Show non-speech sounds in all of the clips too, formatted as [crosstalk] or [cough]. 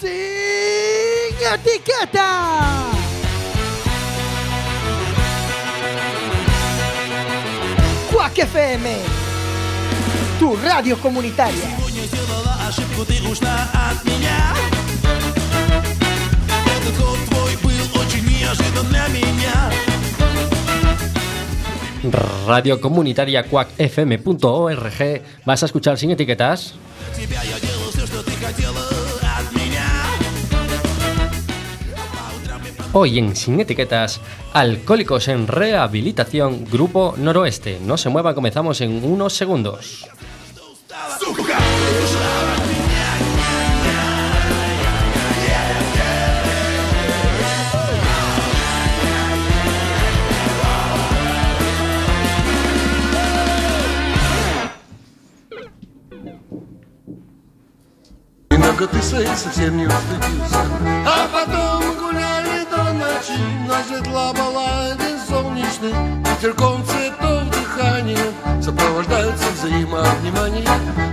sin etiqueta. Quack FM, tu radio comunitaria. Сегодня сделала ошибку, ты ушла от меня Этот ход твой был очень неожидан для меня Radio comunitaria cuacfm.org. ¿Vas a escuchar sin etiquetas? Тебя я делал все, что ты хотела Hoy en Sin Etiquetas, Alcohólicos en Rehabilitación, Grupo Noroeste. No se mueva, comenzamos en unos segundos. Сука! Иногда ты своей совсем не устыдился А потом гуляли до ночи Наша тла была день солнечный Ветерком цветов дыхания Сопровождаются взаимовнимание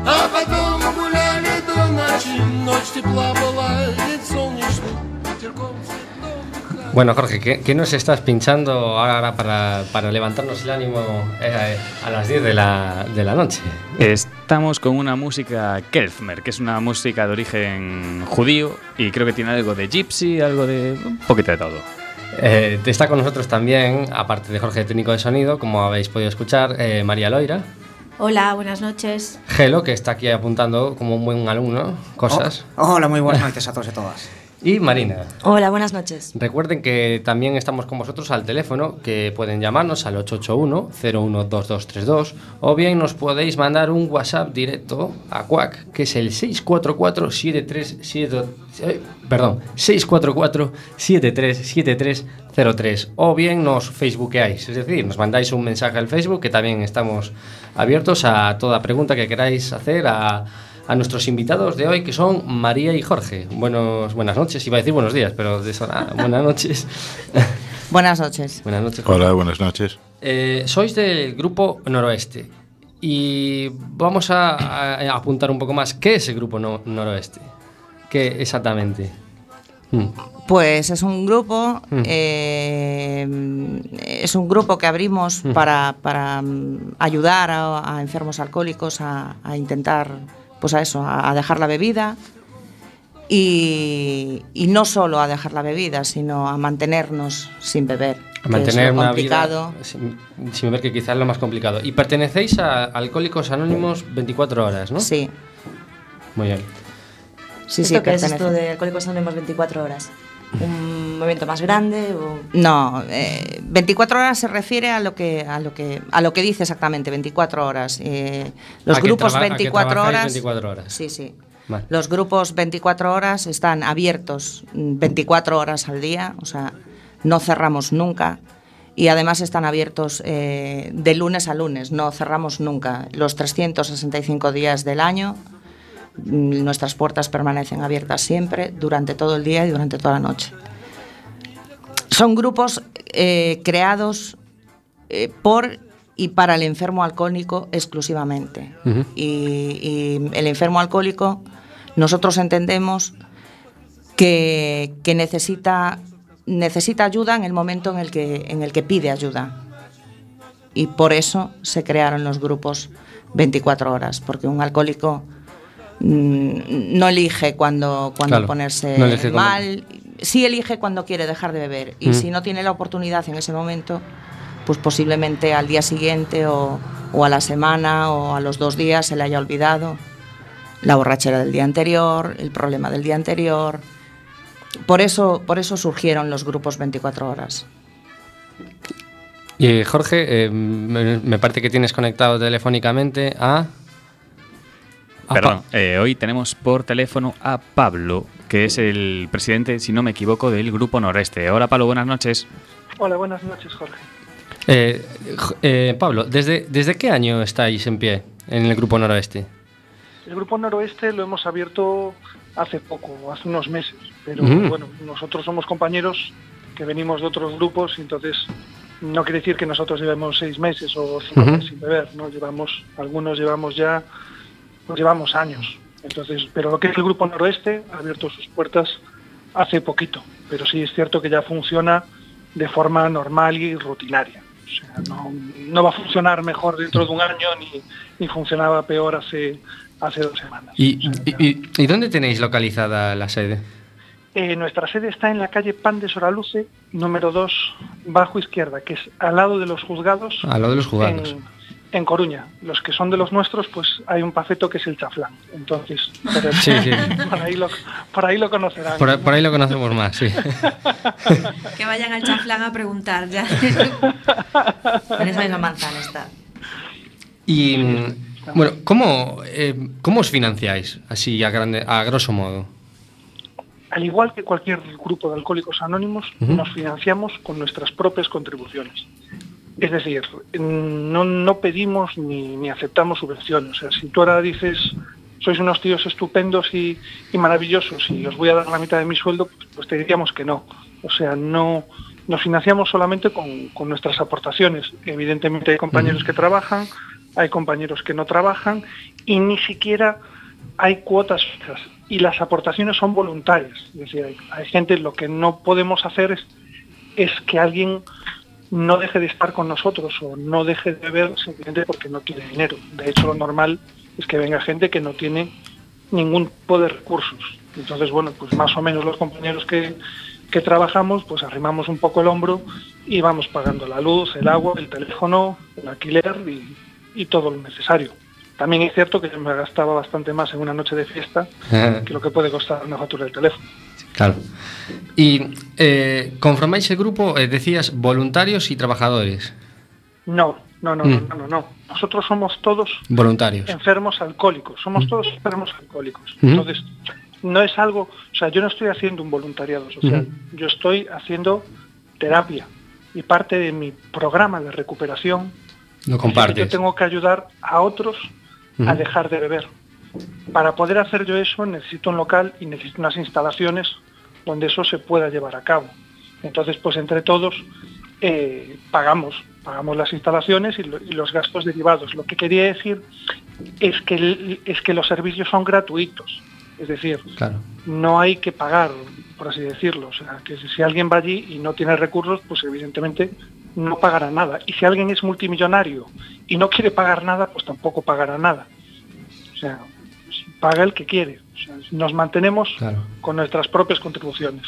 А потом гуляли до ночи Ночь тепла была, день солнечный Ветерком цветов дыхания Bueno, Jorge, ¿qué, qué nos estás pinchando ahora para, para levantarnos el ánimo eh, a las 10 de la, de la noche? Estamos con una música Kelfmer, que es una música de origen judío y creo que tiene algo de gypsy, algo de un poquito de todo. Eh, está con nosotros también, aparte de Jorge, técnico de sonido, como habéis podido escuchar, eh, María Loira. Hola, buenas noches. Gelo, que está aquí apuntando como un buen alumno cosas. Hola, muy buenas noches a todos y todas. Y Marina. Hola, buenas noches. Recuerden que también estamos con vosotros al teléfono, que pueden llamarnos al 881-012232 o bien nos podéis mandar un WhatsApp directo a Quack, que es el 644-7373, eh, perdón, 644-737303 o bien nos facebookeáis, es decir, nos mandáis un mensaje al Facebook, que también estamos abiertos a toda pregunta que queráis hacer a a nuestros invitados de hoy, que son María y Jorge. Buenos, buenas noches, iba a decir buenos días, pero de eso nada, buenas noches. [laughs] Buenas noches. buenas noches. Jorge. Hola, buenas noches. Eh, sois del grupo Noroeste y vamos a, a- a apuntar un poco más. ¿Qué es el grupo no- Noroeste? ¿Qué exactamente? Mm. Pues es un grupo, Mm. eh, es un grupo que abrimos Mm. para, para, ayudar a, a enfermos alcohólicos a, a intentar, pues a eso, a, a dejar la bebida y, y no solo a dejar la bebida, sino a mantenernos sin beber. A que mantener es lo una complicado. vida sin, sin ver que quizás es lo más complicado. Y pertenecéis a Alcohólicos Anónimos 24 horas, ¿no? Sí, Muy bien. sí, sí. ¿Esto qué es esto de Alcohólicos Anónimos 24 horas? ¿Un movimiento más grande? O... No, eh, 24 horas se refiere a lo que a lo que a lo que dice exactamente 24 horas. Eh, los A que grupos traba- a que 24 trabajáis horas. 24 horas. Sí, sí. Vale. Los grupos 24 horas están abiertos mm, 24 horas al día, o sea, no cerramos nunca. Y además están abiertos eh, de lunes a lunes, no cerramos nunca. Los 365 días del año, mm, nuestras puertas permanecen abiertas siempre, durante todo el día y durante toda la noche. Son grupos eh, creados eh, por y para el enfermo alcohólico exclusivamente. Y, y el enfermo alcohólico, nosotros entendemos que, que necesita, necesita ayuda en el momento en el, que, en el que pide ayuda. Y por eso se crearon los grupos 24 horas, porque un alcohólico no elige cuando, cuando Claro, ponerse no elige cuando- mal, sí elige cuando quiere dejar de beber. Y Mm. si no tiene la oportunidad en ese momento, pues posiblemente al día siguiente o, o a la semana o a los dos días se le haya olvidado la borrachera del día anterior, el problema del día anterior. Por eso, por eso surgieron los grupos 24 horas. Y eh, Jorge, eh, me parece que tienes conectado telefónicamente a... a Perdón, eh, hoy tenemos por teléfono a Pablo, que es el presidente, si no me equivoco, del Grupo Noreste. Hola Pablo, buenas noches. Hola, buenas noches, Jorge. Eh, eh, Pablo, ¿desde, ¿desde qué año estáis en pie en el Grupo Noroeste? El Grupo Noroeste lo hemos abierto hace poco, hace unos meses, pero bueno, nosotros somos compañeros que venimos de otros grupos y entonces no quiere decir que nosotros llevemos seis meses o cinco meses sin beber, ¿no? Llevamos, algunos llevamos ya, pues llevamos años. Entonces, pero lo que es el Grupo Noroeste ha abierto sus puertas hace poquito, pero sí es cierto que ya funciona de forma normal y rutinaria. O sea, no, no va a funcionar mejor dentro de un año ni, ni funcionaba peor hace, hace dos semanas. ¿Y, y, y- y dónde tenéis localizada la sede? Eh, nuestra sede está en la calle Pan de Soraluce, número 2, bajo izquierda, que es al lado de los juzgados. Al lado de los juzgados. En, en Coruña. Los que son de los nuestros, pues hay un pafeto que es el chaflán. Entonces, pero- Sí, sí. [laughs] Por, ahí lo, por ahí lo conocerán. Por, por ahí lo conocemos más, sí. [laughs] Que vayan al chaflán a preguntar ya. [laughs] En esa misma manzana está. Y bueno, ¿cómo, eh, ¿cómo os financiáis? Así a, grande, a grosso modo. Al igual que cualquier grupo de alcohólicos anónimos, nos financiamos con nuestras propias contribuciones. Es decir, no, no pedimos ni, ni aceptamos subvenciones. O sea, si tú ahora dices, sois unos tíos estupendos y, y maravillosos y os voy a dar la mitad de mi sueldo, pues, pues te diríamos que no. O sea, no nos financiamos solamente con, con nuestras aportaciones. Evidentemente hay compañeros que trabajan, hay compañeros que no trabajan y ni siquiera hay cuotas fijas y las aportaciones son voluntarias. Es decir, hay, hay gente, lo que no podemos hacer es, es que alguien no deje de estar con nosotros o no deje de beber simplemente porque no tiene dinero. De hecho, lo normal es que venga gente que no tiene ningún tipo de recursos. Entonces, bueno, pues más o menos los compañeros que, que trabajamos, pues arrimamos un poco el hombro y vamos pagando la luz, el agua, el teléfono, el alquiler y, y todo lo necesario. También es cierto que me gastaba bastante más en una noche de fiesta que lo que puede costar una factura del teléfono. Claro. Y eh, conformáis el grupo, eh, decías, voluntarios y trabajadores. No, no, no, Mm. no, no, no. Nosotros somos todos Voluntarios. enfermos alcohólicos, somos Mm. todos enfermos alcohólicos. Entonces, no es algo, o sea, yo no estoy haciendo un voluntariado social, yo estoy haciendo terapia y parte de mi programa de recuperación Lo es que compartes. yo tengo que ayudar a otros a dejar de beber. Para poder hacer yo eso necesito un local y necesito unas instalaciones donde eso se pueda llevar a cabo. Entonces, pues entre todos eh, pagamos, pagamos las instalaciones y, lo- y los gastos derivados. Lo que quería decir es que, el- es que los servicios son gratuitos. Es decir, Claro. no hay que pagar, por así decirlo. O sea, que si alguien va allí y no tiene recursos, pues evidentemente no pagará nada. Y si alguien es multimillonario y no quiere pagar nada, pues tampoco pagará nada. O sea, paga el que quiere. O sea, nos mantenemos Claro. con nuestras propias contribuciones.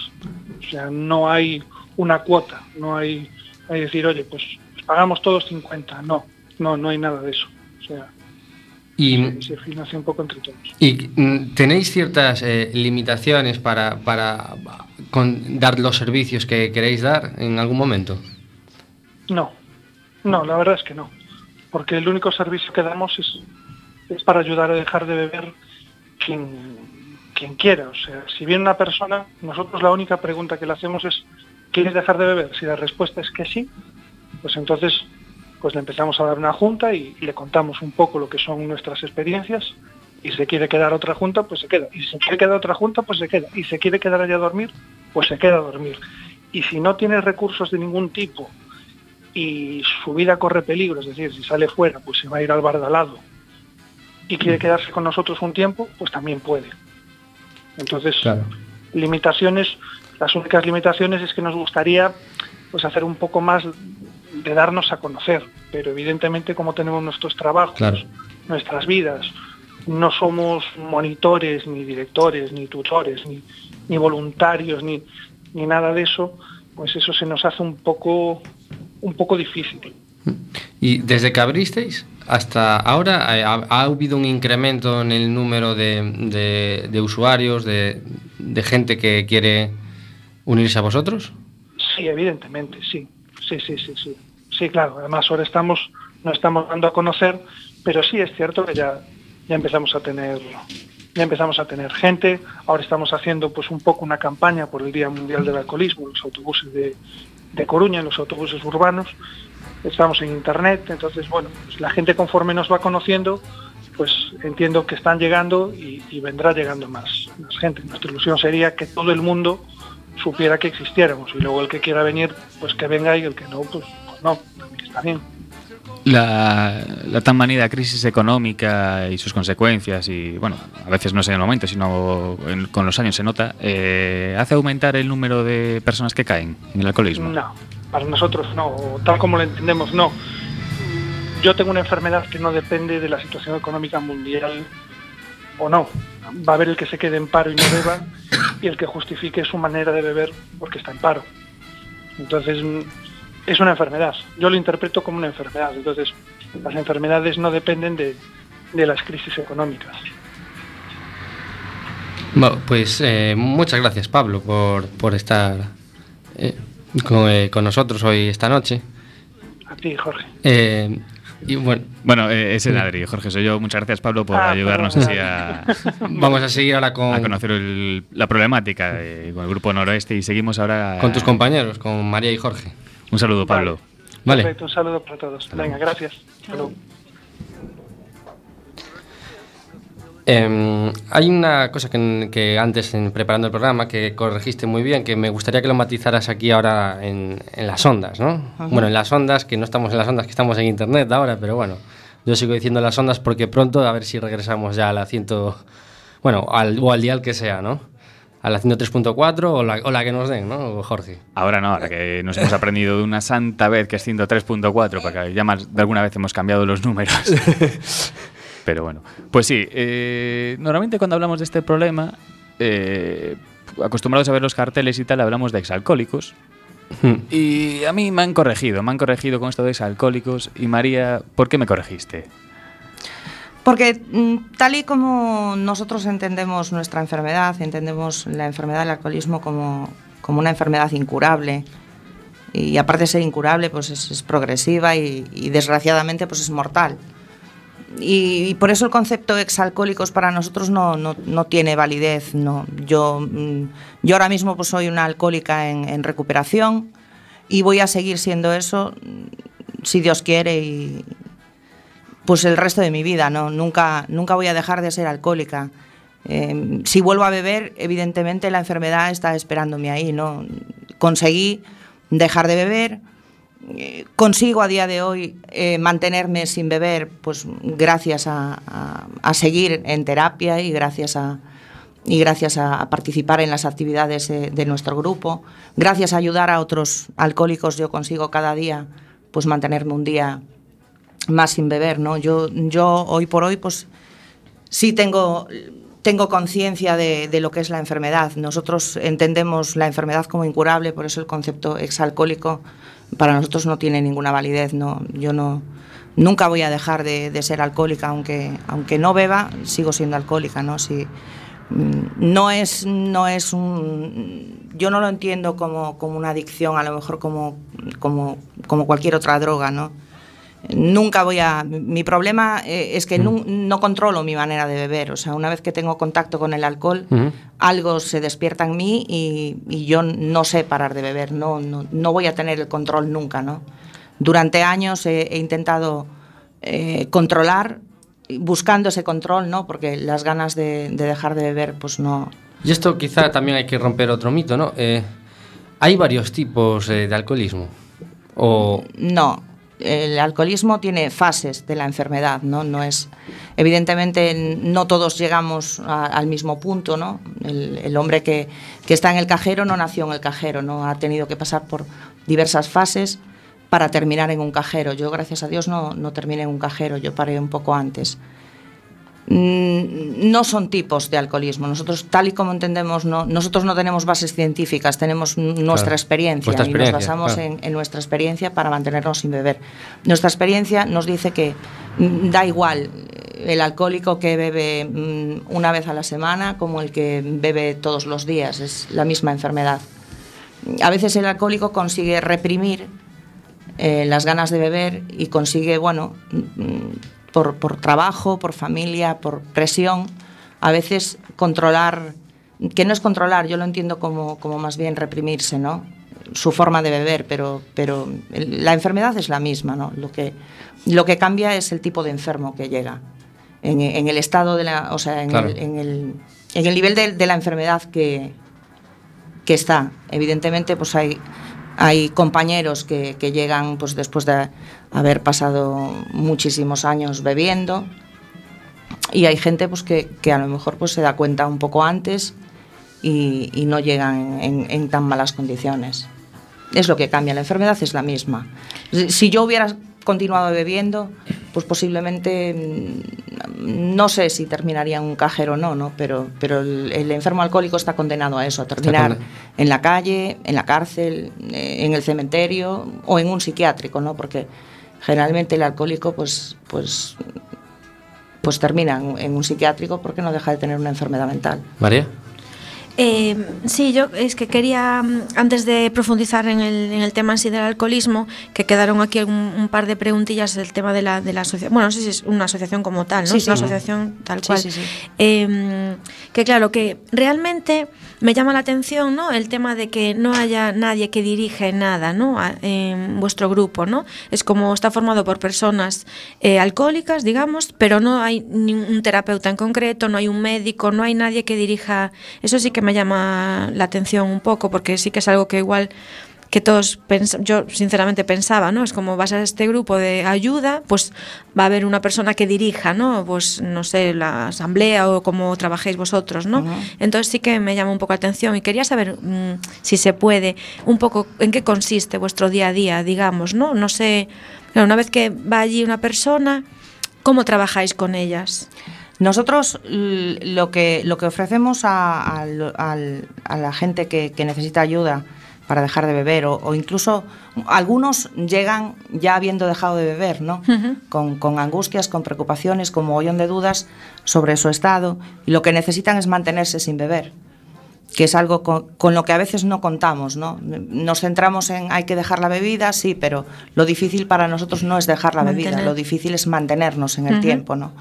O sea, no hay una cuota, no hay, hay decir, oye, pues, pues pagamos todos 50. No, no, no hay nada de eso. O sea, Y, se, financia un poco entre todos. y, tenéis ciertas eh, limitaciones para, para con- dar los servicios que queréis dar en algún momento. No, no, la verdad es que no. Porque el único servicio que damos es, es para ayudar a dejar de beber quien, quien quiera. O sea, si viene una persona, nosotros la única pregunta que le hacemos es, ¿quieres dejar de beber? Si la respuesta es que sí, pues entonces pues le empezamos a dar una junta y, le contamos un poco lo que son nuestras experiencias. Y se quiere quedar otra junta, pues se queda. Y si se quiere quedar otra junta, pues se queda. Y se quiere quedar allá a dormir, pues se queda a dormir. Y si no tiene recursos de ningún tipo y su vida corre peligro, es decir, si sale fuera, pues se va a ir al bar y quiere quedarse con nosotros un tiempo, pues también puede. Entonces, limitaciones, las únicas limitaciones es que nos gustaría pues hacer un poco más de darnos a conocer, pero evidentemente como tenemos nuestros trabajos, Claro. nuestras vidas, no somos monitores, ni directores, ni tutores, ni, ni voluntarios, ni, ni nada de eso, pues eso se nos hace un poco, un poco difícil. Y desde que abristeis hasta ahora, eh, ¿ha, ha habido un incremento en el número de, usuarios, de, gente que quiere unirse a vosotros? Sí, evidentemente, sí. Sí, sí, sí, sí. Sí, claro. Además ahora estamos, no estamos dando a conocer, pero sí es cierto que ya, ya empezamos a tener, ya empezamos a tener gente. Ahora estamos haciendo pues un poco una campaña por el Día Mundial del Alcoholismo los autobuses de, de Coruña, los autobuses urbanos. Estamos en internet, entonces bueno, pues la gente conforme nos va conociendo, pues entiendo que están llegando y, y vendrá llegando más, más gente. Nuestra ilusión sería que todo el mundo supiera que existiéramos y luego el que quiera venir, pues que venga y el que no, pues, pues no, también está bien. La, la tan manida crisis económica y sus consecuencias, y bueno, a veces no es en el momento, sino en- con los años se nota, eh, ¿hace aumentar el número de personas que caen en el alcoholismo? No, para nosotros no, o tal como lo entendemos no. Yo tengo una enfermedad que no depende de la situación económica mundial o no. Va a haber el que se quede en paro y no beba y el que justifique su manera de beber porque está en paro. Entonces, mm, es una enfermedad. Yo lo interpreto como una enfermedad. Entonces, las enfermedades no dependen de, de las crisis económicas. Bueno, pues eh, muchas gracias Pablo por, por estar eh, con, eh, con nosotros hoy esta noche. A ti, Jorge. Eh, y bueno, Bueno, eh, ese es Adri, Jorge, soy yo. Muchas gracias, Pablo, por Ah, ayudarnos así a, [laughs] vamos a seguir ahora con, a conocer el- la problemática eh, con el Grupo Noroeste y seguimos ahora... con tus compañeros, con María y Jorge. Un saludo, Pablo. Vale. Perfecto, un saludo para todos. Venga, gracias. Hasta luego. Eh, hay una cosa que, que antes, en, preparando el programa, que corregiste muy bien, que me gustaría que lo matizaras aquí ahora en, en las ondas, ¿no? Ajá. Bueno, en las ondas, que no estamos en las ondas, que estamos en internet ahora, pero bueno, yo sigo diciendo las ondas porque pronto a ver si regresamos ya a la 100, bueno, al, o al dial que sea, ¿no? A la 103.4 o la, o la que nos den, ¿no, Jorge? Ahora no, ahora que nos hemos aprendido de una santa vez que es 103.4, porque ya más de alguna vez hemos cambiado los números. [laughs] Pero bueno, pues sí, eh, normalmente cuando hablamos de este problema, eh, acostumbrados a ver los carteles y tal, hablamos de exalcohólicos. Y a mí me han corregido, me han corregido con esto de exalcohólicos. Y María, ¿por qué me corregiste? Porque mm, tal y como nosotros entendemos nuestra enfermedad, entendemos la enfermedad del alcoholismo como, como una enfermedad incurable. Y aparte de ser incurable, pues es, es progresiva y, y desgraciadamente pues es mortal. Y, por eso el concepto exalcohólicos para nosotros no, no, no tiene validez. No. Yo, mm, yo ahora mismo pues soy una alcohólica en, recuperación y voy a seguir siendo eso mm, si Dios quiere y, pues el resto de mi vida, ¿no? Nunca, nunca voy a dejar de ser alcohólica. Eh, si vuelvo a beber, evidentemente la enfermedad está esperándome ahí, ¿no? Conseguí dejar de beber, consigo a día de hoy eh, mantenerme sin beber, pues gracias a, seguir en terapia y gracias a y gracias a, participar en las actividades de nuestro grupo, gracias a ayudar a otros alcohólicos, yo consigo cada día pues mantenerme un día más sin beber, ¿no? Yo, yo hoy por hoy, pues sí tengo, tengo conciencia de, de lo que es la enfermedad. Nosotros entendemos la enfermedad como incurable, por eso el concepto exalcohólico para nosotros no tiene ninguna validez, ¿no? Yo no, nunca voy a dejar de, ser alcohólica, aunque, aunque no beba, sigo siendo alcohólica, ¿no? Mm, no es, no es un... Yo no lo entiendo como, como una adicción, a lo mejor como, como, como cualquier otra droga, ¿no? Nunca voy a... Mi problema eh, es que no controlo mi manera de beber. O sea, una vez que tengo contacto con el alcohol, algo se despierta en mí y, y yo no sé parar de beber. No, no, no voy a tener el control nunca, ¿no? Durante años he, he intentado eh, controlar, buscando ese control, ¿no? Porque las ganas de, de dejar de beber, pues no... Y esto quizá también hay que romper otro mito, ¿no? Eh, hay varios tipos de alcoholismo. O No, el alcoholismo tiene fases de la enfermedad, ¿no? No es, evidentemente no todos llegamos a- al mismo punto, ¿no? El, el hombre que, que está en el cajero no nació en el cajero, ¿no? Ha tenido que pasar por diversas fases para terminar en un cajero. Yo, gracias a Dios, no, no terminé en un cajero, yo paré un poco antes. Mm, no son tipos de alcoholismo. Nosotros, tal y como entendemos, no, nosotros no tenemos bases científicas, tenemos nuestra Claro. experiencia y experiencia, nos basamos claro. en, en nuestra experiencia para mantenernos sin beber. Nuestra experiencia nos dice que mm, da igual eh, el alcohólico que bebe mm, una vez a la semana como el que bebe todos los días, es la misma enfermedad. A veces el alcohólico consigue reprimir eh, las ganas de beber y consigue, bueno, por, por trabajo, por familia, por presión, a veces controlar, que no es controlar, yo lo entiendo como, como más bien reprimirse, ¿no? Su forma de beber, pero, pero la enfermedad es la misma, ¿no? Lo que, lo que cambia es el tipo de enfermo que llega. En, en el estado de la, o sea, en, Claro. el, en, el, en el nivel de, de la enfermedad que, que está. Evidentemente, pues hay, Hay compañeros que, que llegan pues, después de haber pasado muchísimos años bebiendo y hay gente pues, que, que a lo mejor pues, se da cuenta un poco antes y, y no llegan en, en tan malas condiciones. Es lo que cambia, la enfermedad es la misma. Si yo hubiera continuado bebiendo, pues posiblemente mm, no sé si terminaría en un cajero o no, ¿no? Pero, pero el, el enfermo alcohólico está condenado a eso, a terminar en la calle, en la cárcel, eh, en el cementerio o en un psiquiátrico, ¿no? Porque generalmente el alcohólico pues, pues, pues termina en, un psiquiátrico porque no deja de tener una enfermedad mental. María. Eh, sí, yo es que quería, mm, antes de profundizar en el, en el tema en sí del alcoholismo, que quedaron aquí un, un par de preguntillas del tema de la, de la asociación. Bueno, no sé si es una asociación como tal, ¿no? Sí, es una sí. asociación tal Sí, cual. sí, sí. Eh, que claro, que realmente me llama la atención, ¿no? El tema de que no haya nadie que dirige nada, ¿no? A- En vuestro grupo, ¿no? Es como está formado por personas eh, alcohólicas, digamos, pero no hay ni un terapeuta en concreto, no hay un médico, no hay nadie que dirija. Eso sí que me llama la atención un poco, porque sí que es algo que igual que todos yo sinceramente pensaba, ¿no? Es como vas a este grupo de ayuda, pues va a haber una persona que dirija, ¿no? Pues no sé, la asamblea o cómo trabajéis vosotros, ¿no? Entonces sí que me llama un poco la atención y quería saber mm, si se puede, un poco en qué consiste vuestro día a día, digamos, ¿no? No sé, una vez que va allí una persona, ¿cómo trabajáis con ellas? Nosotros lo que, lo que ofrecemos a, la gente que, que necesita ayuda para dejar de beber o, o incluso algunos llegan ya habiendo dejado de beber, ¿no? con, con angustias, con preocupaciones, con mogollón de dudas sobre su estado y lo que necesitan es mantenerse sin beber que es algo con, con lo que a veces no contamos, ¿no? Nos centramos en hay que dejar la bebida, sí, pero lo difícil para nosotros no es dejar la bebida, lo difícil es mantenernos en el Ujú. tiempo, ¿no?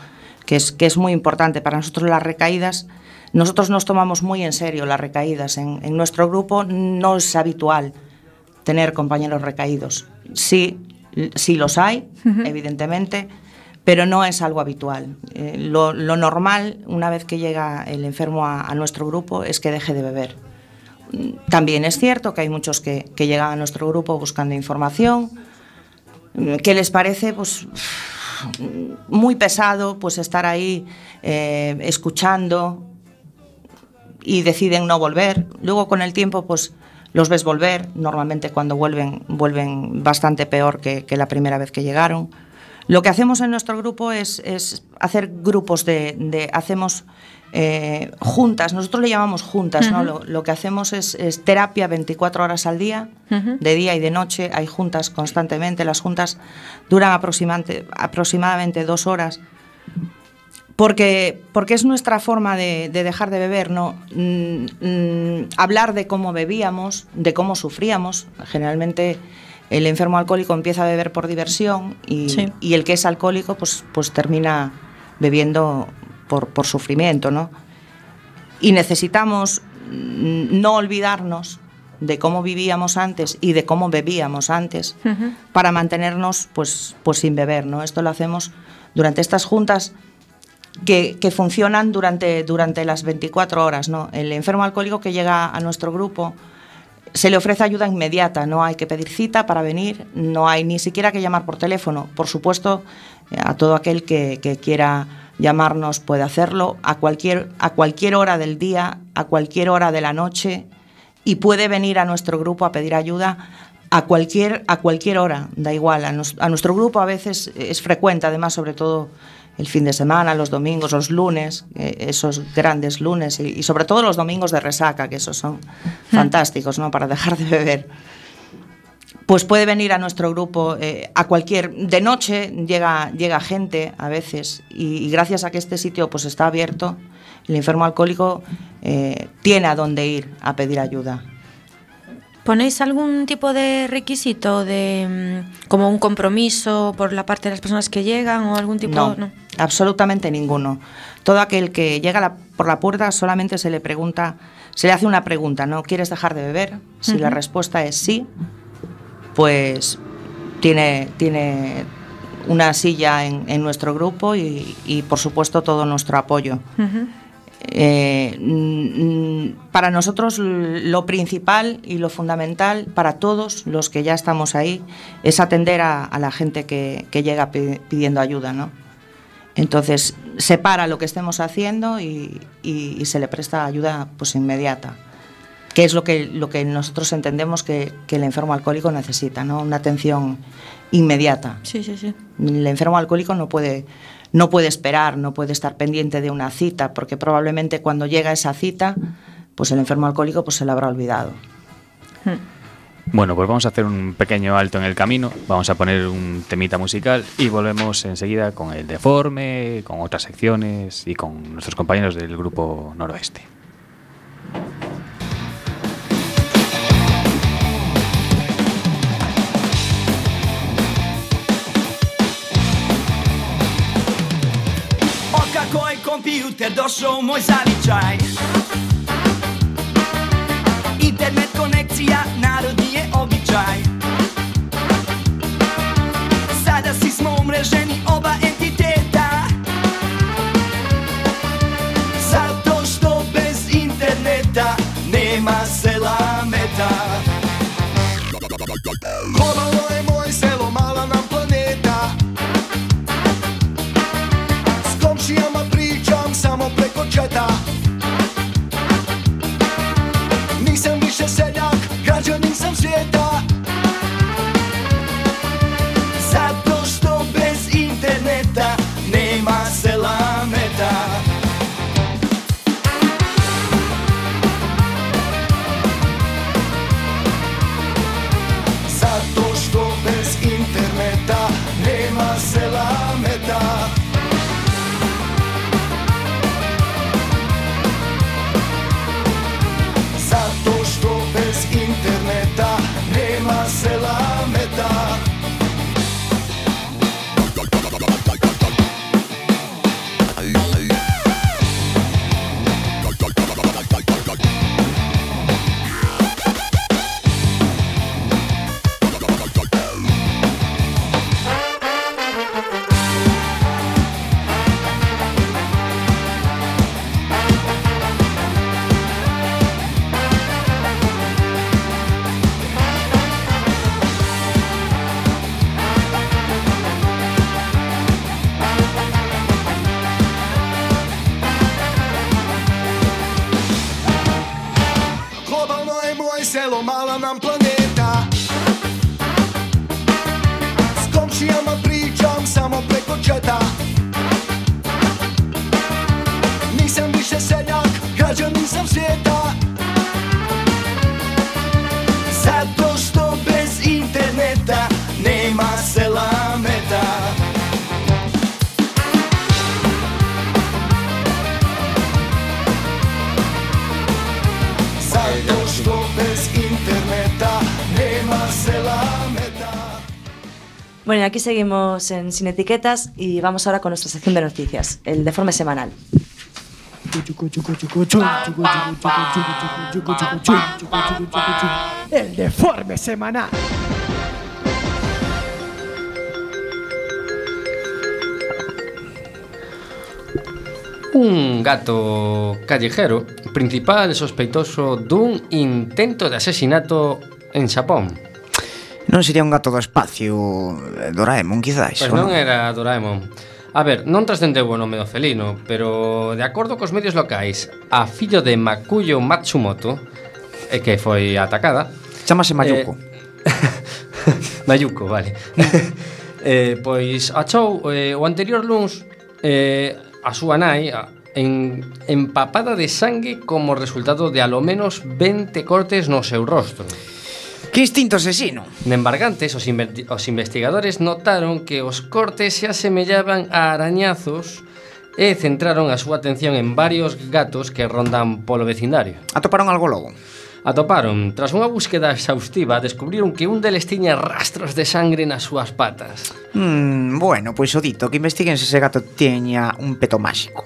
Que es, que es muy importante. Para nosotros las recaídas, nosotros nos tomamos muy en serio las recaídas. En, en nuestro grupo no es habitual tener compañeros recaídos. Sí, sí los hay, evidentemente, pero no es algo habitual. Eh, lo, lo normal, una vez que llega el enfermo a, a nuestro grupo, es que deje de beber. También es cierto que hay muchos que, que llegan a nuestro grupo buscando información. ¿Qué les parece? Pues muy pesado pues estar ahí eh, escuchando y deciden no volver. Luego con el tiempo pues los ves volver. Normalmente cuando vuelven vuelven bastante peor que, la primera vez que llegaron. Lo que hacemos en nuestro grupo es, es hacer grupos de... de- hacemos eh, juntas, nosotros le llamamos juntas, ¿no? Lo, lo que hacemos es, es terapia 24 horas al día, de día y de noche, hay juntas constantemente, las juntas duran aproximante- aproximadamente dos horas, porque, porque es nuestra forma de, de dejar de beber, ¿no? Mm, mm, hablar de cómo bebíamos, de cómo sufríamos. Generalmente el enfermo alcohólico empieza a beber por diversión y, Sí. y el que es alcohólico pues, pues termina bebiendo por, por sufrimiento, ¿no? Y necesitamos mm, no olvidarnos de cómo vivíamos antes y de cómo bebíamos antes para mantenernos pues, pues sin beber. ¿no? Esto lo hacemos durante estas juntas que, que funcionan durante, durante las 24 horas. ¿no? El enfermo alcohólico que llega a nuestro grupo se le ofrece ayuda inmediata, no hay que pedir cita para venir, no hay ni siquiera que llamar por teléfono. Por supuesto, eh, a todo aquel que, que quiera llamarnos puede hacerlo a cualquier, a cualquier hora del día, a cualquier hora de la noche y puede venir a nuestro grupo a pedir ayuda a cualquier, a cualquier hora, da igual. A, nos- a nuestro grupo a veces es frecuente, además, sobre todo el fin de semana, los domingos, los lunes, eh, esos grandes lunes y, y sobre todo los domingos de resaca, que esos son [laughs] fantásticos, ¿no? Para dejar de beber. Pues puede venir a nuestro grupo eh, a cualquier de noche llega llega gente a veces y, y gracias a que este sitio pues está abierto el enfermo alcohólico eh, tiene a dónde ir a pedir ayuda. ¿Ponéis algún tipo de requisito de mm, como un compromiso por la parte de las personas que llegan o algún tipo No, no? absolutamente ninguno. Todo aquel que llega la- por la puerta solamente se le pregunta, se le hace una pregunta, ¿no? ¿Quieres dejar de beber? Si la respuesta es sí, pues tiene, tiene una silla en, en nuestro grupo y, y, por supuesto todo nuestro apoyo. Eh, mm, para nosotros lo principal y lo fundamental para todos los que ya estamos ahí es atender a, a la gente que, que llega pi- pidiendo ayuda, ¿no? Entonces se para lo que estemos haciendo y, y- y se le presta ayuda pues inmediata, que es lo que, lo que nosotros entendemos que, que el enfermo alcohólico necesita, ¿no? Una atención inmediata. Sí, sí, sí. El enfermo alcohólico no puede, no puede esperar, no puede estar pendiente de una cita, porque probablemente cuando llega esa cita, pues el enfermo alcohólico pues se le habrá olvidado. Bueno, pues vamos a hacer un pequeño alto en el camino, vamos a poner un temita musical y volvemos enseguida con el deforme, con otras secciones y con nuestros compañeros del grupo noroeste. Kompjuter došao moj zavičaj. Internet konekcija, narodni je običaj. Sada si smo umreženi oba entiteta. Zato što bez interneta nema sela meta. Je Bueno, aquí seguimos en Sin Etiquetas y vamos ahora con nuestra sección de noticias, el deforme semanal. El deforme semanal. Un gato callejero, principal sospeitoso dun intento de asesinato en Xapón. Non sería un gato do espacio eh, Doraemon, quizáis? Pois pues non, era Doraemon. A ver, non trascendeu o nome do felino Pero de acordo cos medios locais A fillo de Makuyo Matsumoto E Que foi atacada Chamase Mayuko eh, Mayuko, [laughs] vale. [laughs] Eh, Pois achou eh, o anterior luns eh, A súa nai a, en, empapada de sangue como resultado de alo menos 20 cortes no seu rostro. Que instinto asesino. En Embargantes, os, os investigadores notaron que os cortes se asemellaban a arañazos e centraron a súa atención en varios gatos que rondan polo vecindario. Atoparon algo logo. Atoparon, tras unha búsqueda exhaustiva, descubriron que un deles tiña rastros de sangre nas súas patas. Hmm, bueno, pois o dito, que investiguen se ese gato teña un peto máxico.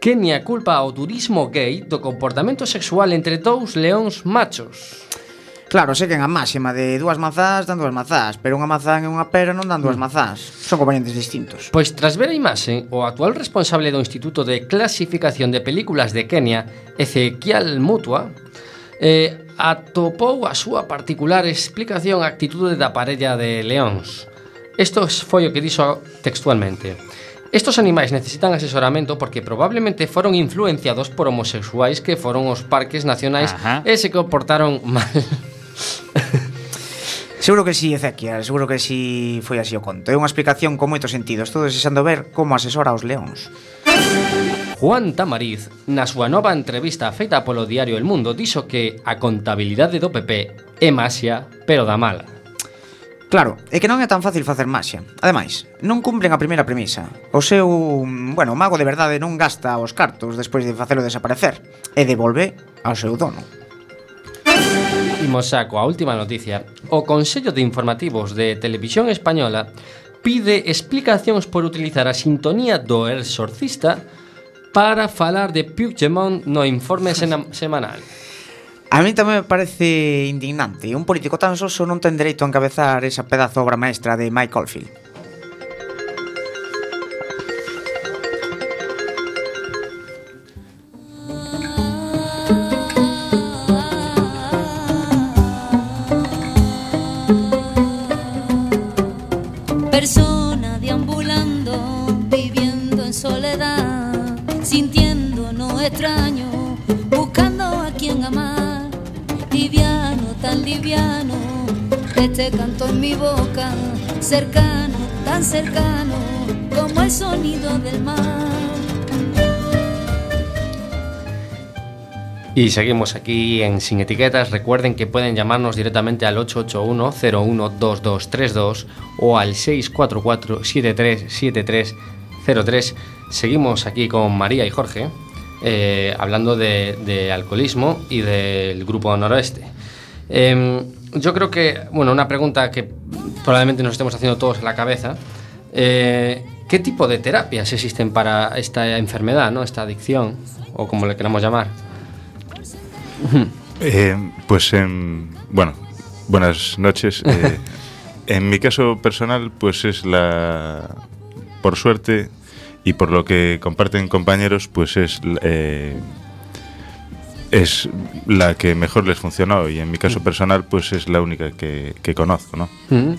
Kenia culpa ao turismo gay do comportamento sexual entre dous leóns machos. Claro, seguen a máxima de dúas mazás dan dúas mazás, pero unha mazá e unha pera non dan dúas mm. mazás. Son componentes distintos. Pois tras ver a imaxe, o actual responsable do Instituto de Clasificación de Películas de Kenia, Ezequiel Mutua, eh, atopou a súa particular explicación á actitude da parella de leóns. Isto foi o que dixo textualmente. Estos animais necesitan asesoramento porque probablemente foron influenciados por homosexuais que foron aos parques nacionais Ajá. e se comportaron [laughs] mal. Seguro que sí, Ezequiel, seguro que sí foi así o conto. É unha explicación con moitos sentidos. Estou desexando ver como asesora os leóns. Juan Tamariz, na súa nova entrevista feita polo diario El Mundo, dixo que a contabilidade do PP é maxia, pero da mala. Claro, é que non é tan fácil facer maxia. Ademais, non cumplen a primeira premisa. O seu, bueno, o mago de verdade non gasta os cartos despois de facelo desaparecer e devolve ao seu dono. Imos xa coa última noticia. O Consello de Informativos de Televisión Española pide explicacións por utilizar a sintonía do exorcista para falar de Puigdemont no informe [laughs] semanal. A mí tamén me parece indignante. Un político tan soso non ten dereito a encabezar esa pedazo obra maestra de Mike Oldfield. Este cercano, tan cercano, como el sonido del mar. Y seguimos aquí en Sin Etiquetas. Recuerden que pueden llamarnos directamente al 881-012232 o al 644-737303. Seguimos aquí con María y Jorge eh, hablando de, de alcoholismo y del Grupo Noroeste. Em, yo creo que, bueno, una pregunta que probablemente nos estemos haciendo todos en la cabeza. eh, ¿Qué tipo de terapias existen para esta enfermedad, ¿no? esta adicción, o como le queramos llamar? [laughs] Eh, pues en, bueno, buenas noches. [laughs] Eh, en mi caso personal, pues es la, por suerte y por lo que comparten compañeros, pues es eh, es la que mejor les funcionó y en mi caso mm. personal pues es la única que, que conozco, ¿no? Mm.